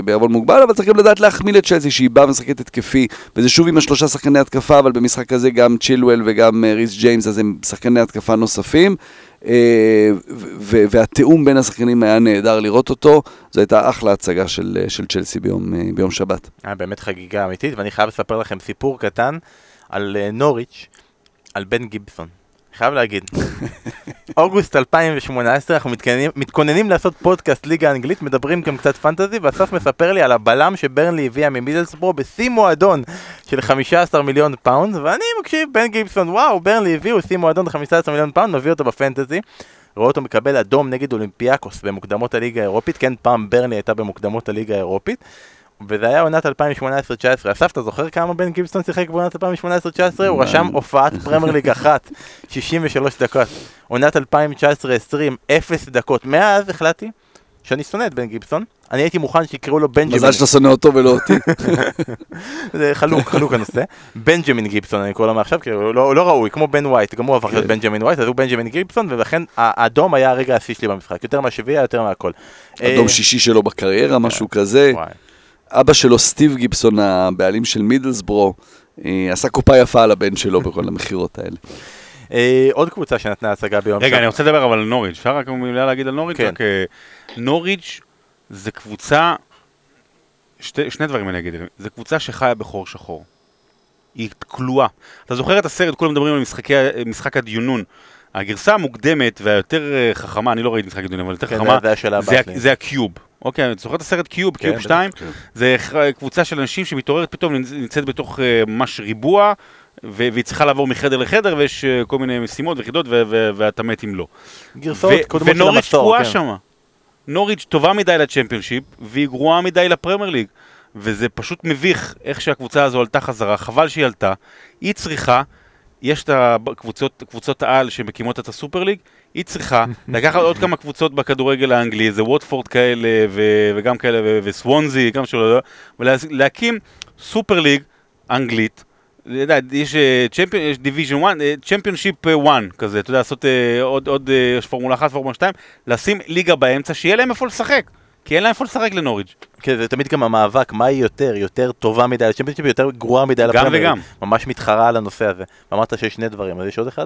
בערבון מוגבל, אבל צריך גם לדעת להחמיא לצ'לסי שהיא באה ומשחקת התקפי, וזה שוב עם השלושה שחקני התקפה, אבל במשחק הזה גם צ'ילואל וגם ריס ג'יימס, אז הם שחקני התקפה נוספים. אה, והתיאום בין השחקנים היה נהדר לראות אותו, זו הייתה אחלה הצגה של, אה, של צ'לסי ביום, אה, ביום שבת. היה באמת חגיגה אמיתית, ואני חייב לספר לכם סיפור קטן על נוריץ', על בן גיבסון. חייב להגיד. אוגוסט 2018, אנחנו מתכוננים, מתכוננים לעשות פודקאסט ליגה אנגלית, מדברים גם קצת פנטזי, ואסף מספר לי על הבלם שברנלי הביאה ממידלסבורו בשיא מועדון של 15 מיליון פאונד, ואני מקשיב, בן גיבסון, וואו, ברנלי הביאו שיא מועדון 15 מיליון פאונד, מביא אותו בפנטזי. רואה אותו מקבל אדום נגד אולימפיאקוס במוקדמות הליגה האירופית, כן, פעם ברנלי הייתה במוקדמות הליגה האירופית, וזה היה עונת 2018-2019. אסף, אתה זוכר כמה בן גיבסון שיחק בעונת 2018-2019? הוא רשם הופעת פרמייר ליג אחת, 63 דקות. עונת 2019-2020, 0 דקות. מאז החלטתי שאני שונא את בן גיבסון. אני הייתי מוכן שיקראו לו בנג'מין. מזל שאתה שונא אותו ולא אותי. זה חלוק, חלוק הנושא. בנג'מין גיבסון אני קורא לו מעכשיו, כי הוא לא, לא ראוי, כמו בן ווייט, גם הוא הפך להיות כן. בנג'מין ווייט, אז הוא בנג'מין גיבסון, ולכן האדום היה הרגע השיא שלי במשחק, יותר מהשביעייה, יותר מהכל. אדום אה, שישי שלו בקריירה, משהו כזה. וואי. אבא שלו, סטיב גיבסון, הבעלים של מידלסבורו, אה, עשה קופה יפה על הבן שלו בכל המכירות האלה. אה, עוד קבוצה שנתנה הצגה ביום רגע, אני רוצה לדבר אבל על נוריץ', אפשר רק מילה להגיד על נוריץ'? כן. אה, נוריץ' זה קבוצה, שתי, שני דברים אני אגיד, זה קבוצה שחיה בחור שחור. היא כלואה. אתה זוכר את הסרט, כולם מדברים על משחקי, משחק הדיונון. הגרסה המוקדמת והיותר חכמה, אני לא ראיתי משחק הדיונון, אבל יותר כן, חכמה. זה הקיוב. אוקיי, אתה זוכר את הסרט קיוב, קיוב בטח, 2? כן. זה קבוצה של אנשים שמתעוררת פתאום, נמצ- נמצאת בתוך אה, ממש ריבוע, והיא צריכה לעבור מחדר לחדר, ויש אה, כל מיני משימות ויחידות, ו- ו- ואתה מת אם לא. גרסאות קודמות של ונוריץ' המסור. תקועה כן. שם. נוריץ' טובה מדי לצ'מפיונשיפ, והיא גרועה מדי לפרמייר ליג. וזה פשוט מביך איך שהקבוצה הזו עלתה חזרה, חבל שהיא עלתה. היא צריכה, יש את הקבוצות, קבוצות העל שמקימות את הסופר ליג, היא צריכה לקחת עוד כמה קבוצות בכדורגל האנגלי, איזה ווטפורד כאלה, ו- וגם כאלה, ו- וסוונזי, גם שלא יודע, ולהקים סופר ליג אנגלית. יש דיוויז'ן 1, צ'מפיונשיפ 1 כזה, אתה יודע, לעשות אה, עוד, עוד, אה, יש פורמולה 1, פורמולה 2, לשים ליגה באמצע, שיהיה להם איפה לשחק. כי אין להם איפה לשחק לנוריץ'. כן, זה תמיד גם המאבק, מה היא יותר, יותר טובה מדי לצ'מפיונשיפ, יותר גרועה מדי גם לפרמייר. וגם. ממש מתחרה על הנושא הזה. ואמרת שיש שני דברים, אז יש עוד אחד?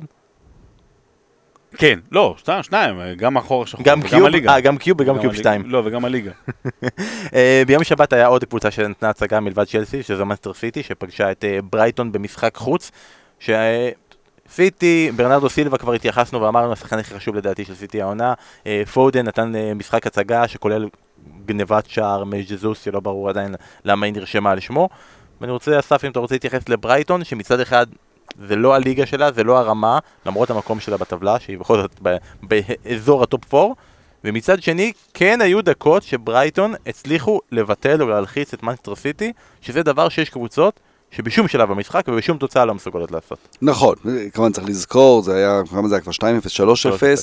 כן, לא, שתיים, שניים, גם החור השחור גם וגם קיוב? הליגה. אה, גם קיוב וגם קיוב. 2. לא, וגם הליגה. אה, ביום שבת היה עוד קבוצה שנתנה הצגה מלבד צ'לסי, שזה מנסטר סיטי, שפגשה את אה, ברייטון במשחק חוץ. שסיטי, ברנרדו סילבה כבר התייחסנו ואמרנו, השחקן הכי חשוב לדעתי של סיטי העונה. אה, פודן נתן אה, משחק הצגה שכולל גנבת שער מז'זוס, שלא ברור עדיין למה היא נרשמה על שמו. ואני רוצה, אסף, אם אתה רוצה להתייחס לברייטון, שמצד אחד זה לא הליגה שלה, זה לא הרמה, למרות המקום שלה בטבלה, שהיא בכל זאת באזור הטופ 4. ומצד שני, כן היו דקות שברייטון הצליחו לבטל ולהלחיץ את מנצ'סטר סיטי, שזה דבר שיש קבוצות שבשום שלב במשחק ובשום תוצאה לא מסוגלות לעשות. נכון, כמובן צריך לזכור, זה היה, כמה זה היה כבר 2-0, 3-0, אמ,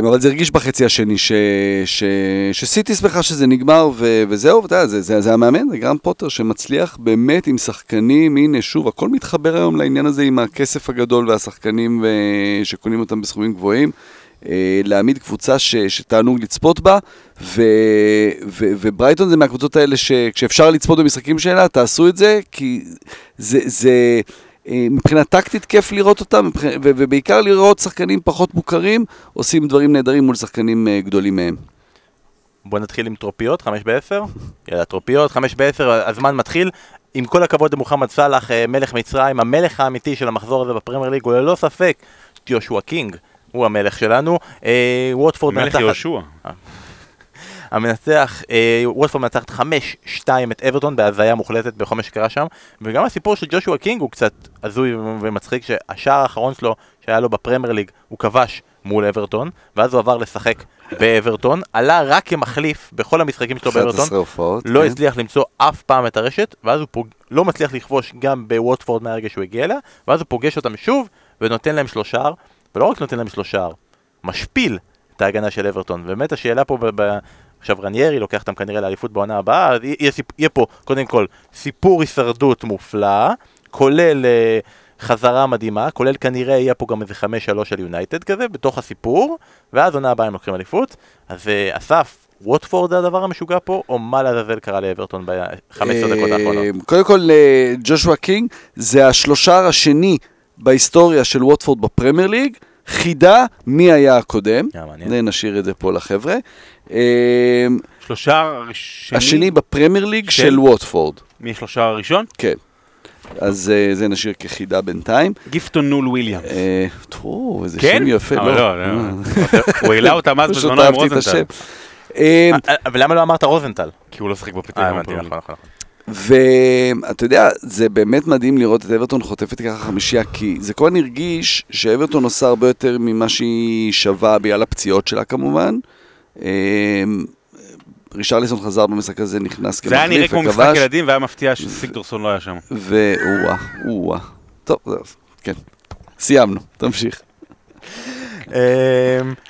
אבל זה הרגיש בחצי השני ש, ש, שסיטי שמחה שזה נגמר ו, וזהו, ואתה יודע, זה, זה, זה המאמן, זה גרם פוטר שמצליח באמת עם שחקנים, הנה שוב, הכל מתחבר היום לעניין הזה עם הכסף הגדול והשחקנים ו, שקונים אותם בסכומים גבוהים. אה, להעמיד קבוצה ש, שתענוג לצפות בה, ו, ו, וברייטון זה מהקבוצות האלה שכשאפשר לצפות במשחקים שלה, תעשו את זה, כי זה, זה אה, מבחינה טקטית כיף לראות אותם, ובעיקר לראות שחקנים פחות מוכרים, עושים דברים נהדרים מול שחקנים אה, גדולים מהם. בוא נתחיל עם טרופיות, חמש בעשר. יאללה, טרופיות, חמש בעשר, הזמן מתחיל. עם כל הכבוד למוחמד סאלח, אה, מלך מצרים, המלך האמיתי של המחזור הזה בפרמייר ליג, הוא ללא ספק יהושע קינג, הוא המלך שלנו. אה, ווטפורד מלך מנצחת- יהושע. המנצח, אה, ווטפורד מנצחת 5-2 את אברטון בהזיה מוחלטת בכל מה שקרה שם וגם הסיפור של ג'ושוע קינג הוא קצת הזוי ומצחיק שהשער האחרון שלו שהיה לו בפרמייר ליג הוא כבש מול אברטון ואז הוא עבר לשחק באברטון עלה רק כמחליף בכל המשחקים שלו באברטון 11 הופעות. לא כן. הצליח. למצוא אף פעם את הרשת ואז הוא פוג... לא מצליח לכבוש גם בווטפורד מהרגע שהוא הגיע אליה ואז הוא פוגש אותם שוב ונותן להם שלושה ולא רק נותן להם שלושה משפיל את ההגנה של אברטון ובאמת השאלה פה. עכשיו רניירי לוקח אותם כנראה לאליפות בעונה הבאה, אז יהיה. יהיה פה קודם כל סיפור הישרדות מופלא, כולל אה, חזרה מדהימה, כולל כנראה יהיה פה גם איזה 5-3 של יונייטד כזה בתוך הסיפור, ואז עונה הבאה הם לוקחים אליפות. אז אה, אסף, ווטפורד זה הדבר המשוגע פה, או מה לעזאזל קרה לאברטון ב-15 דקות האחרונות? אה, קודם כל, אה, ג'ושוע קינג זה השלושער השני בהיסטוריה של ווטפורד בפרמייר ליג. חידה מי היה הקודם, אה, מעניין. זה נשאיר את זה פה לחבר'ה. אה, שלושה הראשונים. השני בפרמייר ליג של? של ווטפורד, מי השלושה הראשון? כן. אז אה, זה נשאיר כחידה בינתיים. גיפטון נול וויליאמס. אה, טו, איזה כן? שם יפה, אבל לא. לא, לא. הוא העלה אותם אז בזמנו עם אהבתי את רוזנטל. השם. אה, אה, אבל למה לא אמרת רוזנטל? כי הוא לא שיחק בפתיח. ואתה יודע, זה באמת מדהים לראות את אברטון חוטפת ככה חמישייה, כי זה כל הזמן הרגיש שאברטון עושה הרבה יותר ממה שהיא שווה בגלל הפציעות שלה כמובן. אמ, רישרליסון חזר במשחק הזה, נכנס זה היה נראה כמחליף כמו משחק וכבש, ילדים והיה מפתיע שסיגדורסון לא היה שם. ואוה, אוה. טוב, זהו, כן. סיימנו, תמשיך. אמ,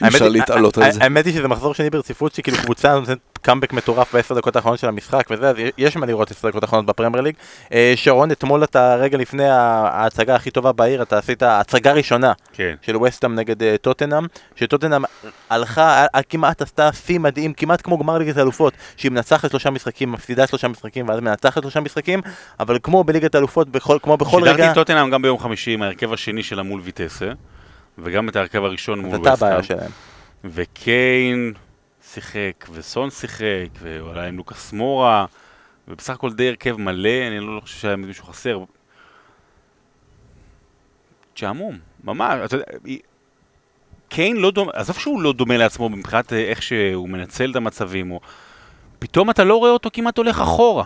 אפשר היא- להתעלות על זה. האמת היא שזה מחזור שני ברציפות שכאילו קבוצה נותנת קאמבק מטורף בעשר דקות האחרונות של המשחק וזה, אז יש מה לראות עשר דקות האחרונות בפרמייר ליג. אה, שרון, אתמול אתה רגע לפני ההצגה הכי טובה בעיר, אתה עשית הצגה ראשונה כן. של וסטאם נגד אה, טוטנאם, שטוטנאם הלכה, כמעט עשתה שיא מדהים, כמעט כמו גמר ליגת האלופות, שהיא מנצחת שלושה משחקים, מפסידה שלושה משחקים ואז מנצחת שלושה משחקים, אבל כמו בליגת האלופות, בכל, כמו בכל שידרתי רגע, את טוטנאם גם ביום חמישי עם ההרכב השני שלה מול ויטסה, וגם את ההרכב הראשון מול זאת הבעיה וסטהאם. שלהם. וקיין שיחק, וסון שיחק, ואולי עם לוקאס מורה, ובסך הכל די הרכב מלא, אני לא חושב שהיה מישהו חסר. שעמום, ממש, אתה יודע, קיין לא דומה, עזוב שהוא לא דומה לעצמו מבחינת אה, איך שהוא מנצל את המצבים, או... פתאום אתה לא רואה אותו כמעט הולך אחורה.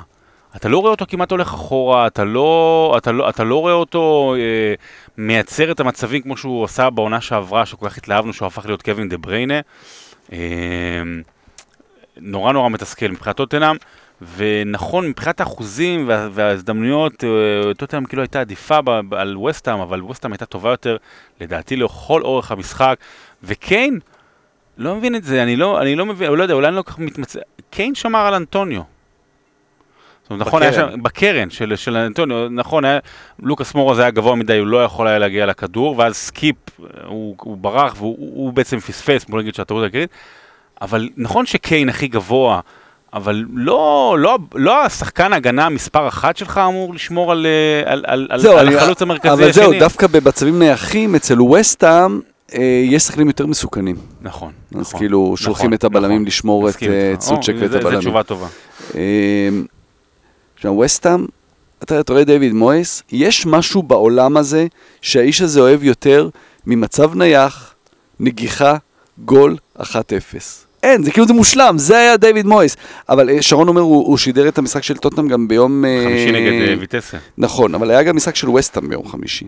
אתה לא רואה אותו כמעט הולך אחורה, אתה לא, אתה לא, אתה לא רואה אותו אה, מייצר את המצבים כמו שהוא עשה בעונה שעברה, שכל כך התלהבנו שהוא הפך להיות קווין דה בריינה. אה, נורא נורא מתסכל מבחינת טוטנאם, ונכון, מבחינת האחוזים וה, וההזדמנויות, אה, טוטנאם כאילו הייתה עדיפה על ווסטהאם, אבל ווסטהאם הייתה טובה יותר, לדעתי, לכל אורך המשחק, וקיין, לא מבין את זה, אני לא, אני לא מבין, לא יודע, אולי אני לא כל כך מתמצא, קיין שמר על אנטוניו. זאת אומרת, נכון, היה. שם, בקרן של, של אנטוניו, נכון, היה, לוקאס מורה זה היה גבוה מדי, הוא לא יכול היה להגיע לכדור, ואז סקיפ, הוא, הוא ברח והוא הוא, בעצם פספס, בוא נגיד שהטעות העיקרית, אבל נכון שקיין הכי גבוה, אבל לא, לא, לא השחקן הגנה מספר אחת שלך אמור לשמור על, אה, על, על, על, זהו, על אני- החלוץ המרכזי אבל השני. זהו, דווקא במצבים נייחים, אצל ווסטהאם, אה, יש שחקנים יותר מסוכנים. נכון, אז נכון. כאילו, שולחים נכון, את הבלמים נכון. לשמור את מסכים אה, ואת זה- זו הבלמים. תשובה טובה. עכשיו, וסטאם, אתה רואה דיוויד מויס, יש משהו בעולם הזה שהאיש הזה אוהב יותר ממצב נייח, נגיחה, גול, 1-0. אין, זה כאילו זה מושלם, זה היה דיוויד מויס. אבל אה, שרון אומר, הוא, הוא שידר את המשחק של טוטנאם גם ביום... אה, חמישי נגד אה, ויטסה. נכון, אבל היה גם משחק של וסטאם ביום חמישי.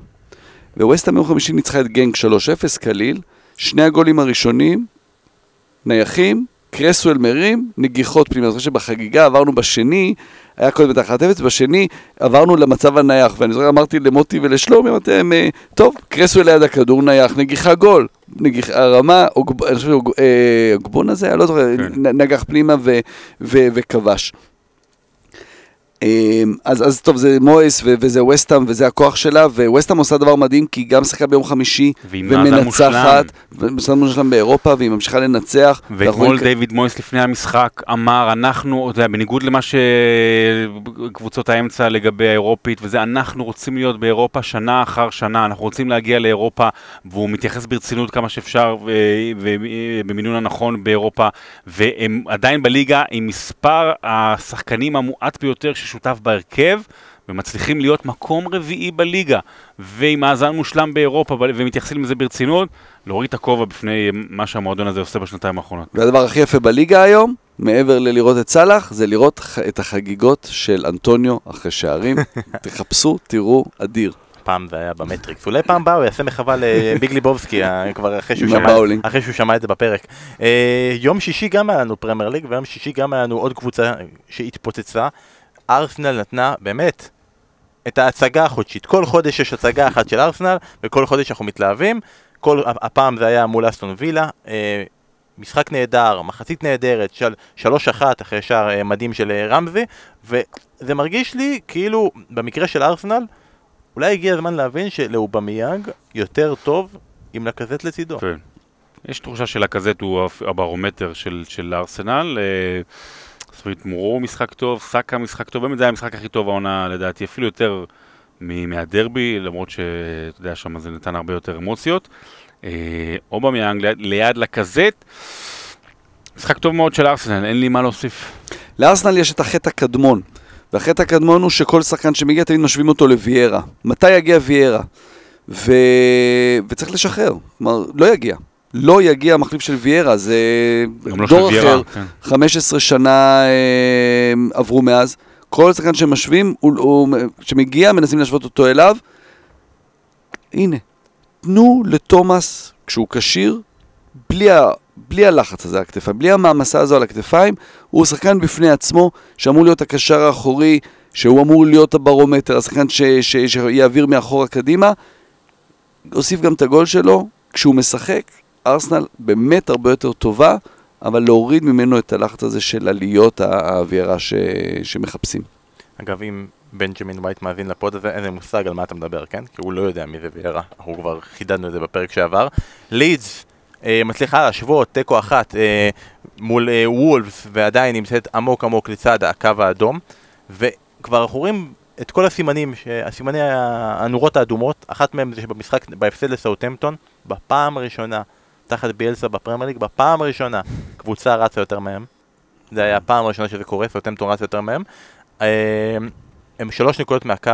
וווסטאם ביום חמישי ניצחה את גנק 3-0 קליל, שני הגולים הראשונים, נייחים, קרסואל מרים, נגיחות פנימה. אני זוכר שבחגיגה עברנו בשני, היה קודם את ה-1-0, בשני עברנו למצב הנייח, ואני זוכר, אמרתי למוטי ולשלומי, אמרתי להם, אה, טוב, קרסואל ליד הכדור נייח, נגיחה גול. נגיח, הרמה, אני חושב, אוג- אה, הזה, אני לא זוכר, כן. נגח פנימה וכבש. אמ, אז, אז טוב, זה מויס ו- וזה וסטאם וזה הכוח שלה, וווסטאם עושה דבר מדהים כי היא גם שיחקה ביום חמישי ומנצחת, ומאזן מושלם באירופה והיא ממשיכה לנצח. ואתמול דיוויד מויס לפני המשחק אמר, אנחנו, אתה יודע, בניגוד למה שקבוצות האמצע לגבי האירופית, וזה, אנחנו רוצים להיות באירופה שנה אחר שנה, אנחנו רוצים להגיע לאירופה, והוא מתייחס ברצינות כמה שאפשר, ובמינון הנכון באירופה, והם עדיין בליגה עם מספר השחקנים המועט ביותר ששותף בהרכב. ומצליחים להיות מקום רביעי בליגה, ועם מאזן מושלם באירופה, ומתייחסים לזה ברצינות, להוריד את הכובע בפני מה שהמועדון הזה עושה בשנתיים האחרונות. והדבר הכי יפה בליגה היום, מעבר ללראות את סאלח, זה לראות את החגיגות של אנטוניו אחרי שערים. תחפשו, תראו, אדיר. פעם זה היה במטריקס, אולי פעם הבאה הוא יעשה מחווה לביג ליבובסקי, אה, כבר אחרי שהוא שמע-. אחרי שהוא שמע את זה בפרק. אה, יום שישי גם היה לנו פרמייר ליג, ויום שישי גם היה לנו עוד קבוצה שהתפוצצה. ארסנל נתנה, באמת, את ההצגה החודשית. כל חודש יש הצגה אחת של ארסנל, וכל חודש אנחנו מתלהבים. כל, הפעם זה היה מול אסטון וילה. אה, משחק נהדר, מחצית נהדרת, של שלוש אחת אחרי שער אה, מדהים של אה, רמזי, וזה מרגיש לי כאילו, במקרה של ארסנל, אולי הגיע הזמן להבין שלאובמיאנג יותר טוב עם לקזט לצידו. כן. יש תחושה שלקזט הוא הברומטר של, של ארסנל. אה, סוויט מורו משחק טוב, סאקה משחק טוב, באמת זה היה המשחק הכי טוב העונה לדעתי, אפילו יותר מהדרבי, למרות שאתה יודע, שם זה נתן הרבה יותר אמוציות. אה, אובמיאנג ליד, לקזט, משחק טוב מאוד של ארסנל, אין לי מה להוסיף. לארסנל יש את החטא הקדמון, והחטא הקדמון הוא שכל שחקן שמגיע תמיד משווים אותו לוויירה. מתי יגיע ויירה? ו... וצריך לשחרר, כלומר, לא יגיע. לא יגיע המחליף של ויירה, זה לא דור ויירה, אחר, כן. 15 שנה אה, עברו מאז. כל שחקן שמשווים, שמגיע, מנסים להשוות אותו אליו. הנה, תנו לתומאס, כשהוא כשיר, בלי, ה, בלי הלחץ הזה על הכתפיים, בלי המעמסה הזו על הכתפיים, הוא שחקן בפני עצמו, שאמור להיות הקשר האחורי, שהוא אמור להיות הברומטר, השחקן ש, ש, שיעביר מאחורה קדימה. הוסיף גם את הגול שלו, כשהוא משחק, ארסנל באמת הרבה יותר טובה, אבל להוריד ממנו את הלחץ הזה של עליות האווירה ש... שמחפשים. אגב, אם בנג'מין וייט מאזין לפוד הזה, אין לי מושג על מה אתה מדבר, כן? כי הוא לא יודע מי זה ויארה, אנחנו כבר חידדנו את זה בפרק שעבר. לידס אה, מצליחה להשוות תיקו אחת אה, מול אה, וולפס, ועדיין נמצאת עמוק עמוק לצד הקו האדום, וכבר אנחנו רואים את כל הסימנים, הסימני הנורות האדומות, אחת מהן זה שבמשחק, בהפסד לסאוטמפטון, בפעם הראשונה, תחת ביאלסה בפרמייר ליג, בפעם הראשונה, קבוצה רצה יותר מהם. זה היה הפעם הראשונה שזה קורה, סאוטמפטון רצה יותר מהם. אה, הם שלוש נקודות מהקו,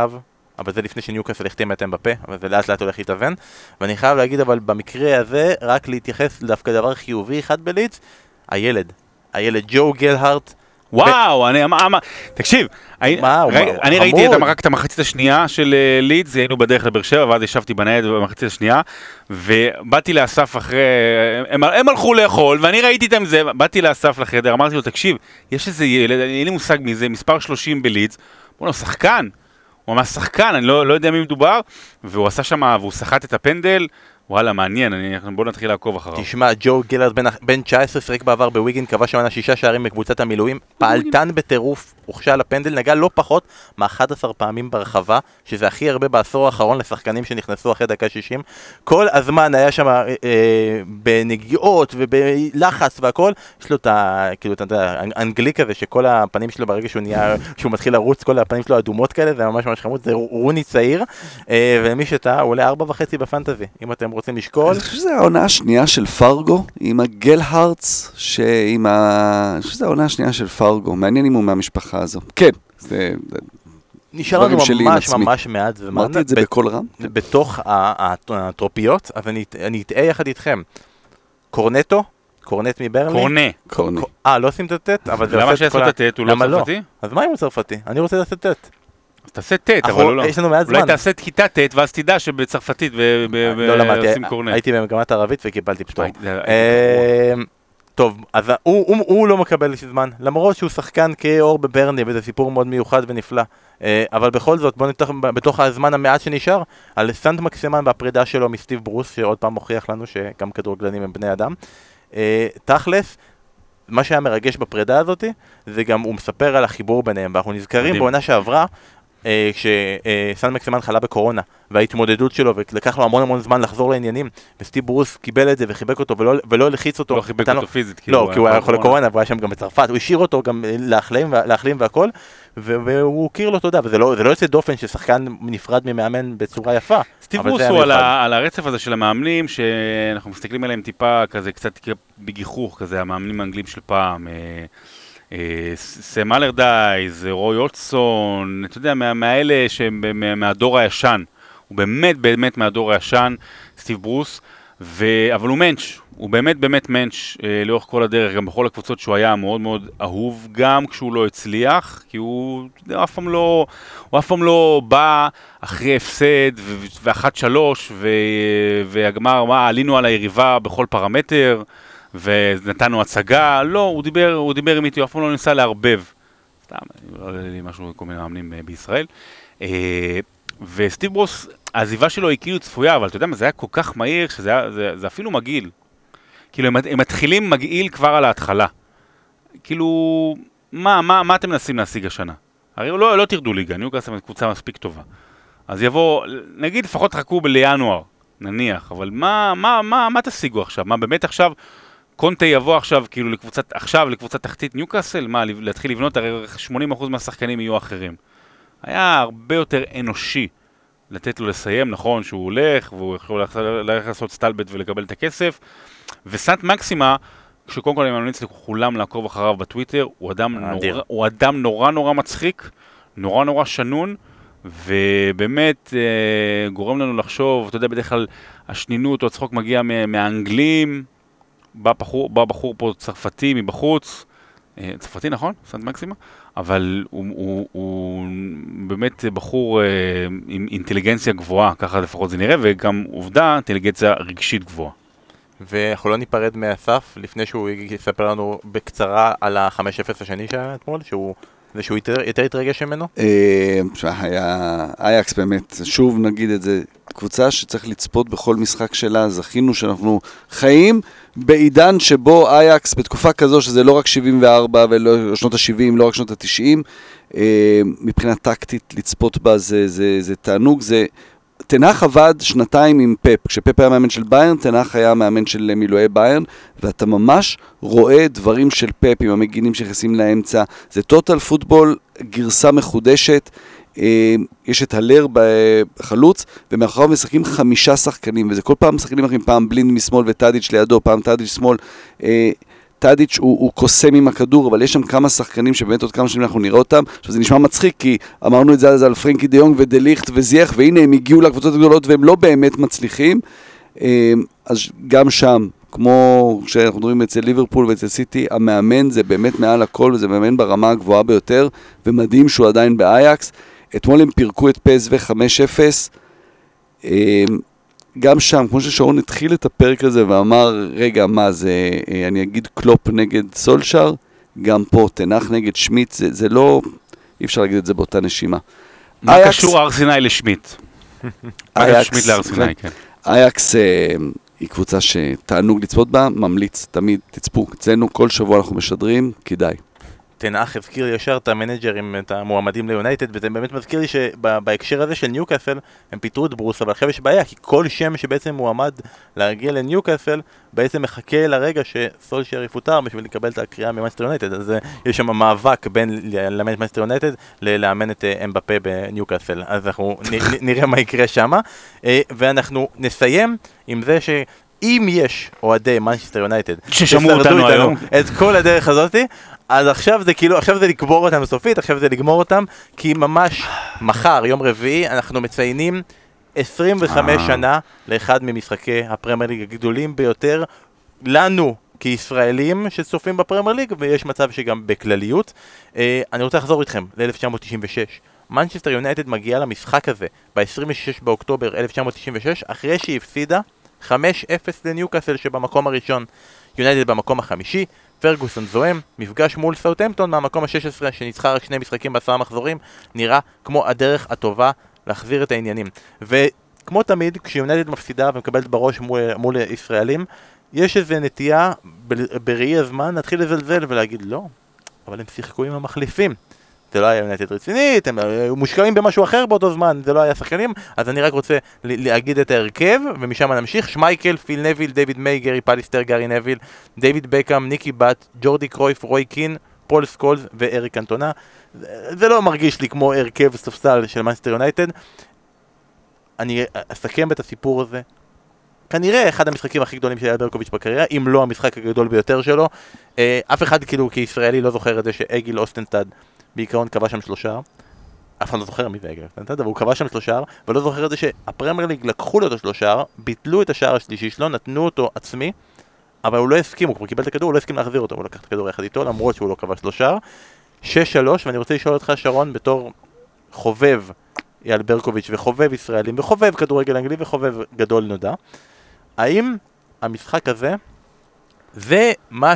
אבל זה לפני שניוקאסל החתימה את אמבפה, אבל זה לאט לאט הולך להתאזן. ואני חייב להגיד, אבל במקרה הזה, רק להתייחס דווקא לדבר חיובי אחד בליץ, הילד. הילד ג'ו גלהארט. וואו, אני אמר, אמר- תקשיב, אני- ראיתי את רק את המחצית השנייה של אה, לידס, היינו בדרך לבאר שבע, ואז ישבתי בניידת במחצית השנייה, ובאתי לאסף אחרי, הם, הלכו לאכול, ואני ראיתי איתם זה, באתי לאסף לחדר, אמרתי לו, תקשיב, יש איזה ילד, אין לי מושג מי זה, מספר 30 בלידס, בוא'נה, שחקן, הוא ממש שחקן, אני לא, לא יודע מי מדובר, והוא עשה שם, והוא סחט את הפנדל, וואלה, מעניין, אני, בוא נתחיל לעקוב אחריו. תשמע, ג'ו גלהארט בן, בן 19, שיחק בעבר בוויגן, כבש העונה שישה שערים בקבוצת המילואים, פעלתן בטירוף, הוכשל לפנדל, נגע לא פחות מ-11 פעמים ברחבה, שזה הכי הרבה בעשור האחרון לשחקנים שנכנסו אחרי דקה 60. כל הזמן היה שם אה, אה, בנגיעות ובלחץ והכל, יש לו את ה... כאילו, אתה יודע, האנגלי כזה, שכל הפנים שלו ברגע שהוא נהיה, שהוא מתחיל לרוץ, כל הפנים שלו אדומות כאלה, זה ממש ממש חמוד, זה רוני צעיר, אה, ומי שטעה, הוא עולה ארבע וחצי בפנטזי, אם אתם רוצים לשקול. אני חושב שזו העונה השנייה של פרגו, עם הגלהארטס, שעם ה... אני חושב שזו העונה השנייה של פרגו, מעניין אם הוא מהמשפחה הזו. כן, זה... נשאר לנו ממש. ממש מעט זמן. אמרתי את זה בקול רם. בתוך הטרופיות, אז אני אני אטעה יחד איתכם. קורנטו, קורנט מברלי. קורנה. קורני. אה, לא עושים את הטט? אבל זה למה עושה שיעשו כל את הטט? הוא לא לא? צרפתי? אז מה אם הוא צרפתי? אני רוצה לעשות טט. אז תעשה טט, אבל הוא לא. יש לנו מעט אולי זמן. תעשה את כיתה טט, ואז תדע שבצרפתית ו- ב- ב- לא למדתי, עושים קורנט. הייתי במגמת ערבית וקיבלתי פטור. טוב, אז הוא, הוא, הוא לא מקבל זמן, למרות שהוא שחקן כאור בברני, וזה סיפור מאוד מיוחד ונפלא. אה, אבל בכל זאת, בוא נפתח בתוך הזמן המעט שנשאר, על סנט מקסימן והפרידה שלו מסטיב ברוס, שעוד פעם מוכיח לנו שגם כדורגלנים הם בני אדם. אה, תכלס, מה שהיה מרגש בפרידה הזאת, זה גם, הוא מספר על החיבור ביניהם, ואנחנו נזכרים. בעונה שעברה, כשסן מקסימן חלה בקורונה, וההתמודדות שלו, ולקח לו המון המון זמן לחזור לעניינים, וסטיב ברוס קיבל את זה וחיבק אותו, ולא, ולא הלחיץ אותו. לא חיבק נתן לו- אותו פיזית. כאילו, לא, כי הוא היה חולה בקורונה. קורונה, והוא היה שם גם בצרפת, הוא השאיר אותו גם אה, להחלים, להחלים והכל, והוא הכיר לו תודה, וזה לא, לא יוצא דופן ששחקן נפרד ממאמן בצורה יפה. סטיב ברוס הוא על. ה, על הרצף הזה של המאמנים, שאנחנו מסתכלים עליהם טיפה כזה, קצת בגיחוך כזה, המאמנים האנגלים של פעם. אה, אה, סם אלרדייז, רוי אוטסון, אתה יודע, מה- מהאלה שהם מה- מהדור הישן. הוא באמת באמת מהדור הישן, סטיב ברוס, ו... אבל הוא מענץ', הוא באמת באמת מענץ' אה, לאורך כל הדרך, גם בכל הקבוצות שהוא היה מאוד מאוד אהוב, גם כשהוא לא הצליח, כי הוא, יודע, אף פעם לא, הוא אף פעם לא בא אחרי הפסד ואחת שלוש, ו... והגמר, מה, עלינו על היריבה בכל פרמטר, ונתנו הצגה, לא, הוא דיבר, הוא דיבר עם איתי, הוא אף פעם לא ניסה לערבב. סתם, לא עולה לי משהו, כל מיני מאמנים אה, בישראל. אה, וסטיב ברוס, העזיבה שלו היא כאילו צפויה, אבל אתה יודע מה, זה היה כל כך מהיר, שזה היה, זה, זה אפילו מגעיל. כאילו, הם, הם מתחילים מגעיל כבר על ההתחלה. כאילו, מה, מה, מה אתם מנסים להשיג השנה? הרי לא, לא תרדו ליגה, ניוקאסל קבוצה מספיק טובה. אז יבוא, נגיד לפחות חכו לינואר, נניח, אבל מה, מה, מה, מה תשיגו עכשיו? מה באמת עכשיו, קונטה יבוא עכשיו, כאילו לקבוצת, עכשיו לקבוצת תחתית ניוקאסל? מה, להתחיל לבנות, הרי 80% מהשחקנים יהיו אחרים. היה הרבה יותר אנושי לתת לו לסיים, נכון שהוא הולך, והוא יכול ללכת- לעשות סטלבט ולקבל את הכסף. וסנט מקסימה, שקודם כל אני ממליץ לכולם לעקוב אחריו בטוויטר, הוא אדם, אדיר. נורא, הוא אדם נורא נורא מצחיק, נורא נורא שנון, ובאמת אה, גורם לנו לחשוב, אתה יודע, בדרך כלל השנינות או הצחוק מגיע מה- מהאנגלים, בא בחור, בא בחור פה צרפתי מבחוץ, אה, צרפתי נכון? סנט מקסימה? אבל הוא, הוא, הוא באמת בחור אה, עם אינטליגנציה גבוהה, ככה לפחות זה נראה, וגם עובדה, אינטליגנציה רגשית גבוהה. ואנחנו לא ניפרד מאסף, לפני שהוא יספר לנו בקצרה על ה-5-0 השני שהיה אתמול, שהוא... זה שהוא יותר, התרגש ממנו? אה, היה אייקס באמת, שוב נגיד את זה, קבוצה שצריך לצפות בכל משחק שלה, זכינו שאנחנו חיים בעידן שבו אייקס, בתקופה כזו שזה לא רק 74 ולא שנות ה-70, לא רק שנות ה-90, אה, מבחינה טקטית לצפות בה זה, זה, זה תענוג, זה... תנח עבד שנתיים עם פפ, כשפפ היה מאמן של ביירן, תנח היה מאמן של מילואי ביירן, ואתה ממש רואה דברים של פפ עם המגינים שנכנסים לאמצע, זה טוטל פוטבול, גרסה מחודשת, אה, יש את הלר בחלוץ, ומאחוריו משחקים חמישה שחקנים, וזה כל פעם שחקנים אחרים, פעם בלינד משמאל וטאדיץ' לידו, פעם טאדיץ' שמאל. טאדיץ' הוא, הוא קוסם עם הכדור, אבל יש שם כמה שחקנים שבאמת עוד כמה שנים אנחנו נראה אותם. עכשיו זה נשמע מצחיק, כי אמרנו את זה אז על פרנקי דה יונג ודליכט וזייח, והנה הם הגיעו לקבוצות הגדולות והם לא באמת מצליחים. אה, אז גם שם, כמו שאנחנו מדברים אצל ליברפול ואצל סיטי, המאמן זה באמת מעל הכל, וזה מאמן ברמה הגבוהה ביותר, ומדהים שהוא עדיין באייקס. אתמול הם פירקו את פסו 5-0. גם שם, כמו ששרון התחיל את הפרק הזה ואמר, רגע, מה זה, אה, אני אגיד קלופ נגד סולשר, גם פה תנח נגד שמיט, זה, זה לא, אי אפשר להגיד את זה באותה נשימה. מה אייקס- קשור ארסנאי לשמיט? אייקס, שמיט לארסנאי, כן. אייקס אה, היא קבוצה שתענוג לצפות בה, ממליץ, תמיד תצפו. אצלנו כל שבוע אנחנו משדרים, כדאי. תנח הזכיר ישר את המנג'רים, את המועמדים ליונייטד, וזה באמת מזכיר לי שבהקשר הזה של ניוקאסל, הם פיטרו את ברוס, אבל עכשיו יש בעיה, כי כל שם שבעצם מועמד להגיע לניוקאסל, בעצם מחכה לרגע שסולשייר יפוטר בשביל לקבל את הקריאה ממאסטר יונייטד, אז אה, יש שם מאבק בין לאמן את מנצ'סטר יונייטד ללאמן את אה, אמבפה בניוקאסל, אז אנחנו נראה מה יקרה שמה, אה, ואנחנו נסיים עם זה ש... אם יש אוהדי מנצ'סטר יונייטד ששמעו אותנו היום. את כל הדרך הזאתי, אז עכשיו זה כאילו, עכשיו זה לקבור אותם סופית, עכשיו זה לגמור אותם, כי ממש מחר, יום רביעי, אנחנו מציינים 25 אה. שנה לאחד ממשחקי הפרמייר ליג הגדולים ביותר, לנו כישראלים שצופים בפרמייר ליג, ויש מצב שגם בכלליות. אה, אני רוצה לחזור איתכם ל-1996. מנצ'סטר יונייטד מגיעה למשחק הזה ב-26 באוקטובר 1996, אחרי שהיא הפסידה 5-0 לניוקאסל שבמקום הראשון. יונייטד במקום החמישי, פרגוסון זועם, מפגש מול סאוטהמפטון מהמקום ה-16 שניצחה רק שני משחקים בעשרה מחזורים, נראה כמו הדרך הטובה להחזיר את העניינים. וכמו תמיד, כשיונייטד מפסידה ומקבלת בראש מול, מול ישראלים, יש איזו נטייה בראי הזמן להתחיל לזלזל ולהגיד לא, אבל הם שיחקו עם המחליפים. זה לא היה יונייטד רצינית, הם היו מושקעים במשהו אחר באותו זמן, זה לא היה שחקנים, אז אני רק רוצה להגיד את ההרכב, ומשם נמשיך. שמייקל, פיל נוויל, דיוויד מיי, גארי פאליסטר, גארי נוויל, דיוויד בקאם, ניקי באט, ג'ורדי קרויף, רוי קין, פול סקולס ואריק קנטונה. זה, זה לא מרגיש לי כמו הרכב ספסל של מנצ'סטר יונייטד. אני אסכם את הסיפור הזה. כנראה אחד המשחקים הכי גדולים של אייל ברקוביץ' בקריירה, אם לא המשחק הגדול ביותר שלו. אה, אף אחד כאילו כישראלי לא זוכר את זה שאגיל אוסטנסטאד בעיקרון קבע שם שלושה. אף אחד לא זוכר מי זה אגיל אוסטנסטאד, אבל הוא קבע שם שלושה, ולא זוכר את זה שהפרמייר ליג לקחו לו את השלושה, ביטלו את השער השלישי שלו, נתנו אותו עצמי, אבל הוא לא הסכים, הוא כבר קיבל את הכדור, הוא לא הסכים להחזיר אותו, הוא לקח את הכדור יחד איתו, למרות שהוא לא כבש לו שער. 6-3, ואני רוצה לשאול אותך, שרון, בתור חובב אייל ברקוביץ' וחובב ישראלים, וחובב כדורגל אנגלי וחובב גדול נודע, האם המשחק הזה זה מה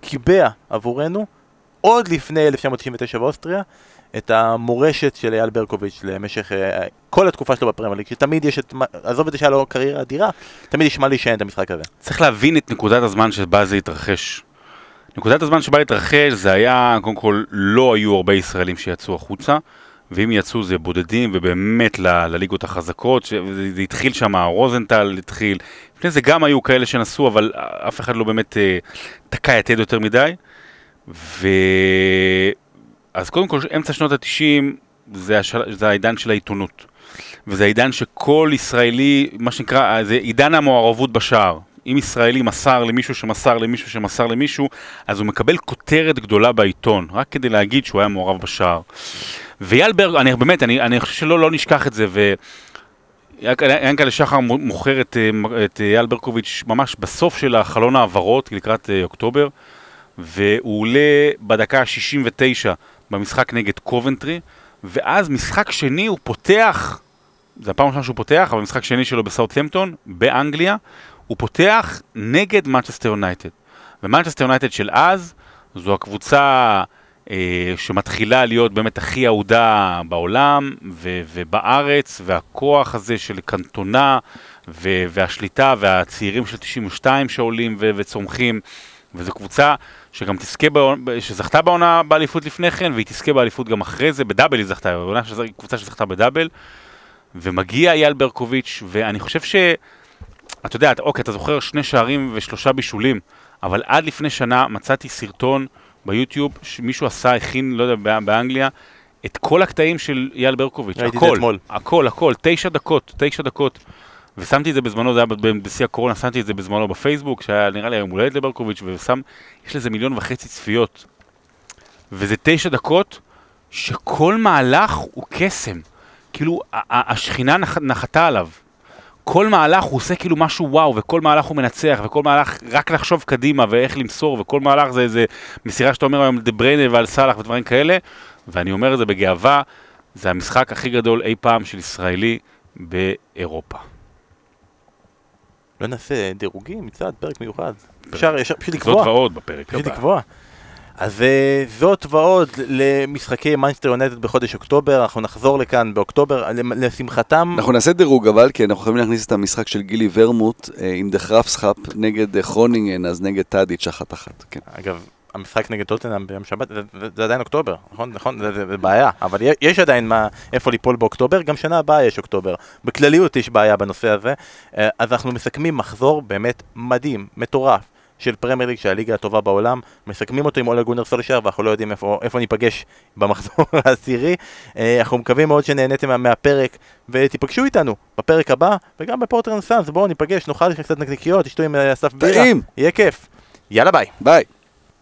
שקיבע עבורנו עוד לפני 1999 באוסטריה את המורשת של אייל ברקוביץ' למשך אה, כל התקופה שלו בפרמייר ליג, שתמיד יש את, עזוב את זה שהיה לו קריירה אדירה, תמיד יש מה להישען את המשחק הזה. צריך להבין את נקודת הזמן שבה זה התרחש. נקודת הזמן שבה התרחש זה היה, קודם כל, לא היו הרבה ישראלים שיצאו החוצה, ואם יצאו זה בודדים, ובאמת ל- לליגות החזקות, זה זה התחיל שם, רוזנטל התחיל, לפני זה גם היו כאלה שנסעו, אבל אף אחד לא באמת אה, תקע יתד יותר מדי. ו... אז קודם כל, אמצע שנות ה-90 זה, השל... זה העידן של העיתונות. וזה העידן שכל ישראלי, מה שנקרא, זה עידן המעורבות בשער. אם ישראלי מסר למישהו שמסר למישהו שמסר למישהו, אז הוא מקבל כותרת גדולה בעיתון, רק כדי להגיד שהוא היה מעורב בשער. ואייל ברג, אני באמת, אני, אני חושב שלא לא נשכח את זה, ו... ינקלה שחר מוכר את, אה, את אייל ברקוביץ' ממש בסוף של החלון העברות, לקראת אה, אוקטובר, והוא עולה בדקה ה-69 במשחק נגד קובנטרי, ואז משחק שני הוא פותח, זה הפעם הראשונה שהוא פותח, אבל משחק שני שלו בסאוטהמפטון, באנגליה, הוא פותח נגד מנצ'סטר יונייטד. ומנצ'סטר יונייטד של אז, זו הקבוצה אה, שמתחילה להיות באמת הכי אהודה בעולם ו- ובארץ, והכוח הזה של קנטונה ו- והשליטה והצעירים של 92 שעולים ו- וצומחים, וזו קבוצה שגם תזכה, בעונה- שזכתה בעונה באליפות לפני כן, והיא תזכה באליפות גם אחרי זה, בדאבל היא זכתה, בעונה שזו קבוצה שזכתה בדאבל, ומגיע אייל ברקוביץ', ואני חושב ש... אתה יודע, אתה- אוקיי, אתה זוכר שני שערים ושלושה בישולים, אבל עד לפני שנה מצאתי סרטון ביוטיוב שמישהו עשה, הכין, לא יודע, בא- באנגליה, את כל הקטעים של אייל ברקוביץ', הכל, אתמול. הכל, הכל, תשע דקות, תשע דקות. ושמתי את זה בזמנו, זה היה בשיא הקורונה, שמתי את זה בזמנו בפייסבוק, שהיה נראה לי יום הולדת לברקוביץ', ושם, יש לזה מיליון וחצי צפיות. וזה תשע דקות שכל מהלך הוא קסם. כאילו, השכינה נח, נחתה עליו. כל מהלך הוא עושה כאילו משהו וואו, וכל מהלך הוא מנצח, וכל מהלך רק לחשוב קדימה ואיך למסור, וכל מהלך זה איזה מסירה שאתה אומר היום דה בריינה ועל סאלח ודברים כאלה, ואני אומר את זה בגאווה, זה המשחק הכי גדול אי פעם של ישראלי באירופה. לא נעשה דירוגים מצד, פרק מיוחד. אפשר ישר פשוט זאת לקבוע. ועוד בפרק פשוט הבא. לקבוע. אז אה, זאת ועוד למשחקי מנצ'סטר יונייטד בחודש אוקטובר, אנחנו נחזור לכאן באוקטובר, למ- לשמחתם, אנחנו נעשה דירוג אבל, כי אנחנו חייבים להכניס את המשחק של גילי ורמוט אה, עם דה חראפסחאפ נגד אה, חרונינגן, אז נגד טאדיץ' אחת אחת. כן. אגב, המשחק נגד טוטנאם ביום שבת, זה, זה, עדיין אוקטובר, נכון? נכון? זה, זה, זה בעיה, אבל יש עדיין מה, איפה ליפול באוקטובר, גם שנה הבאה יש אוקטובר. בכלליות יש בעיה בנושא הזה, אה, אז אנחנו מסכמים מחזור באמת מדהים, מטורף. של פרמייר ליג, של הליגה הטובה בעולם, מסכמים אותו עם אולה גונר סולשר, ואנחנו לא יודעים איפה, איפה ניפגש במחזור העשירי. אה, אנחנו מקווים מאוד שנהניתם מה- מהפרק, ותיפגשו איתנו בפרק הבא, וגם בפורטרן סאנס, בואו ניפגש, נאכל קצת נקניקיות, תשתו עם אה, אסף בירה. יהיה כיף. יאללה ביי. ביי.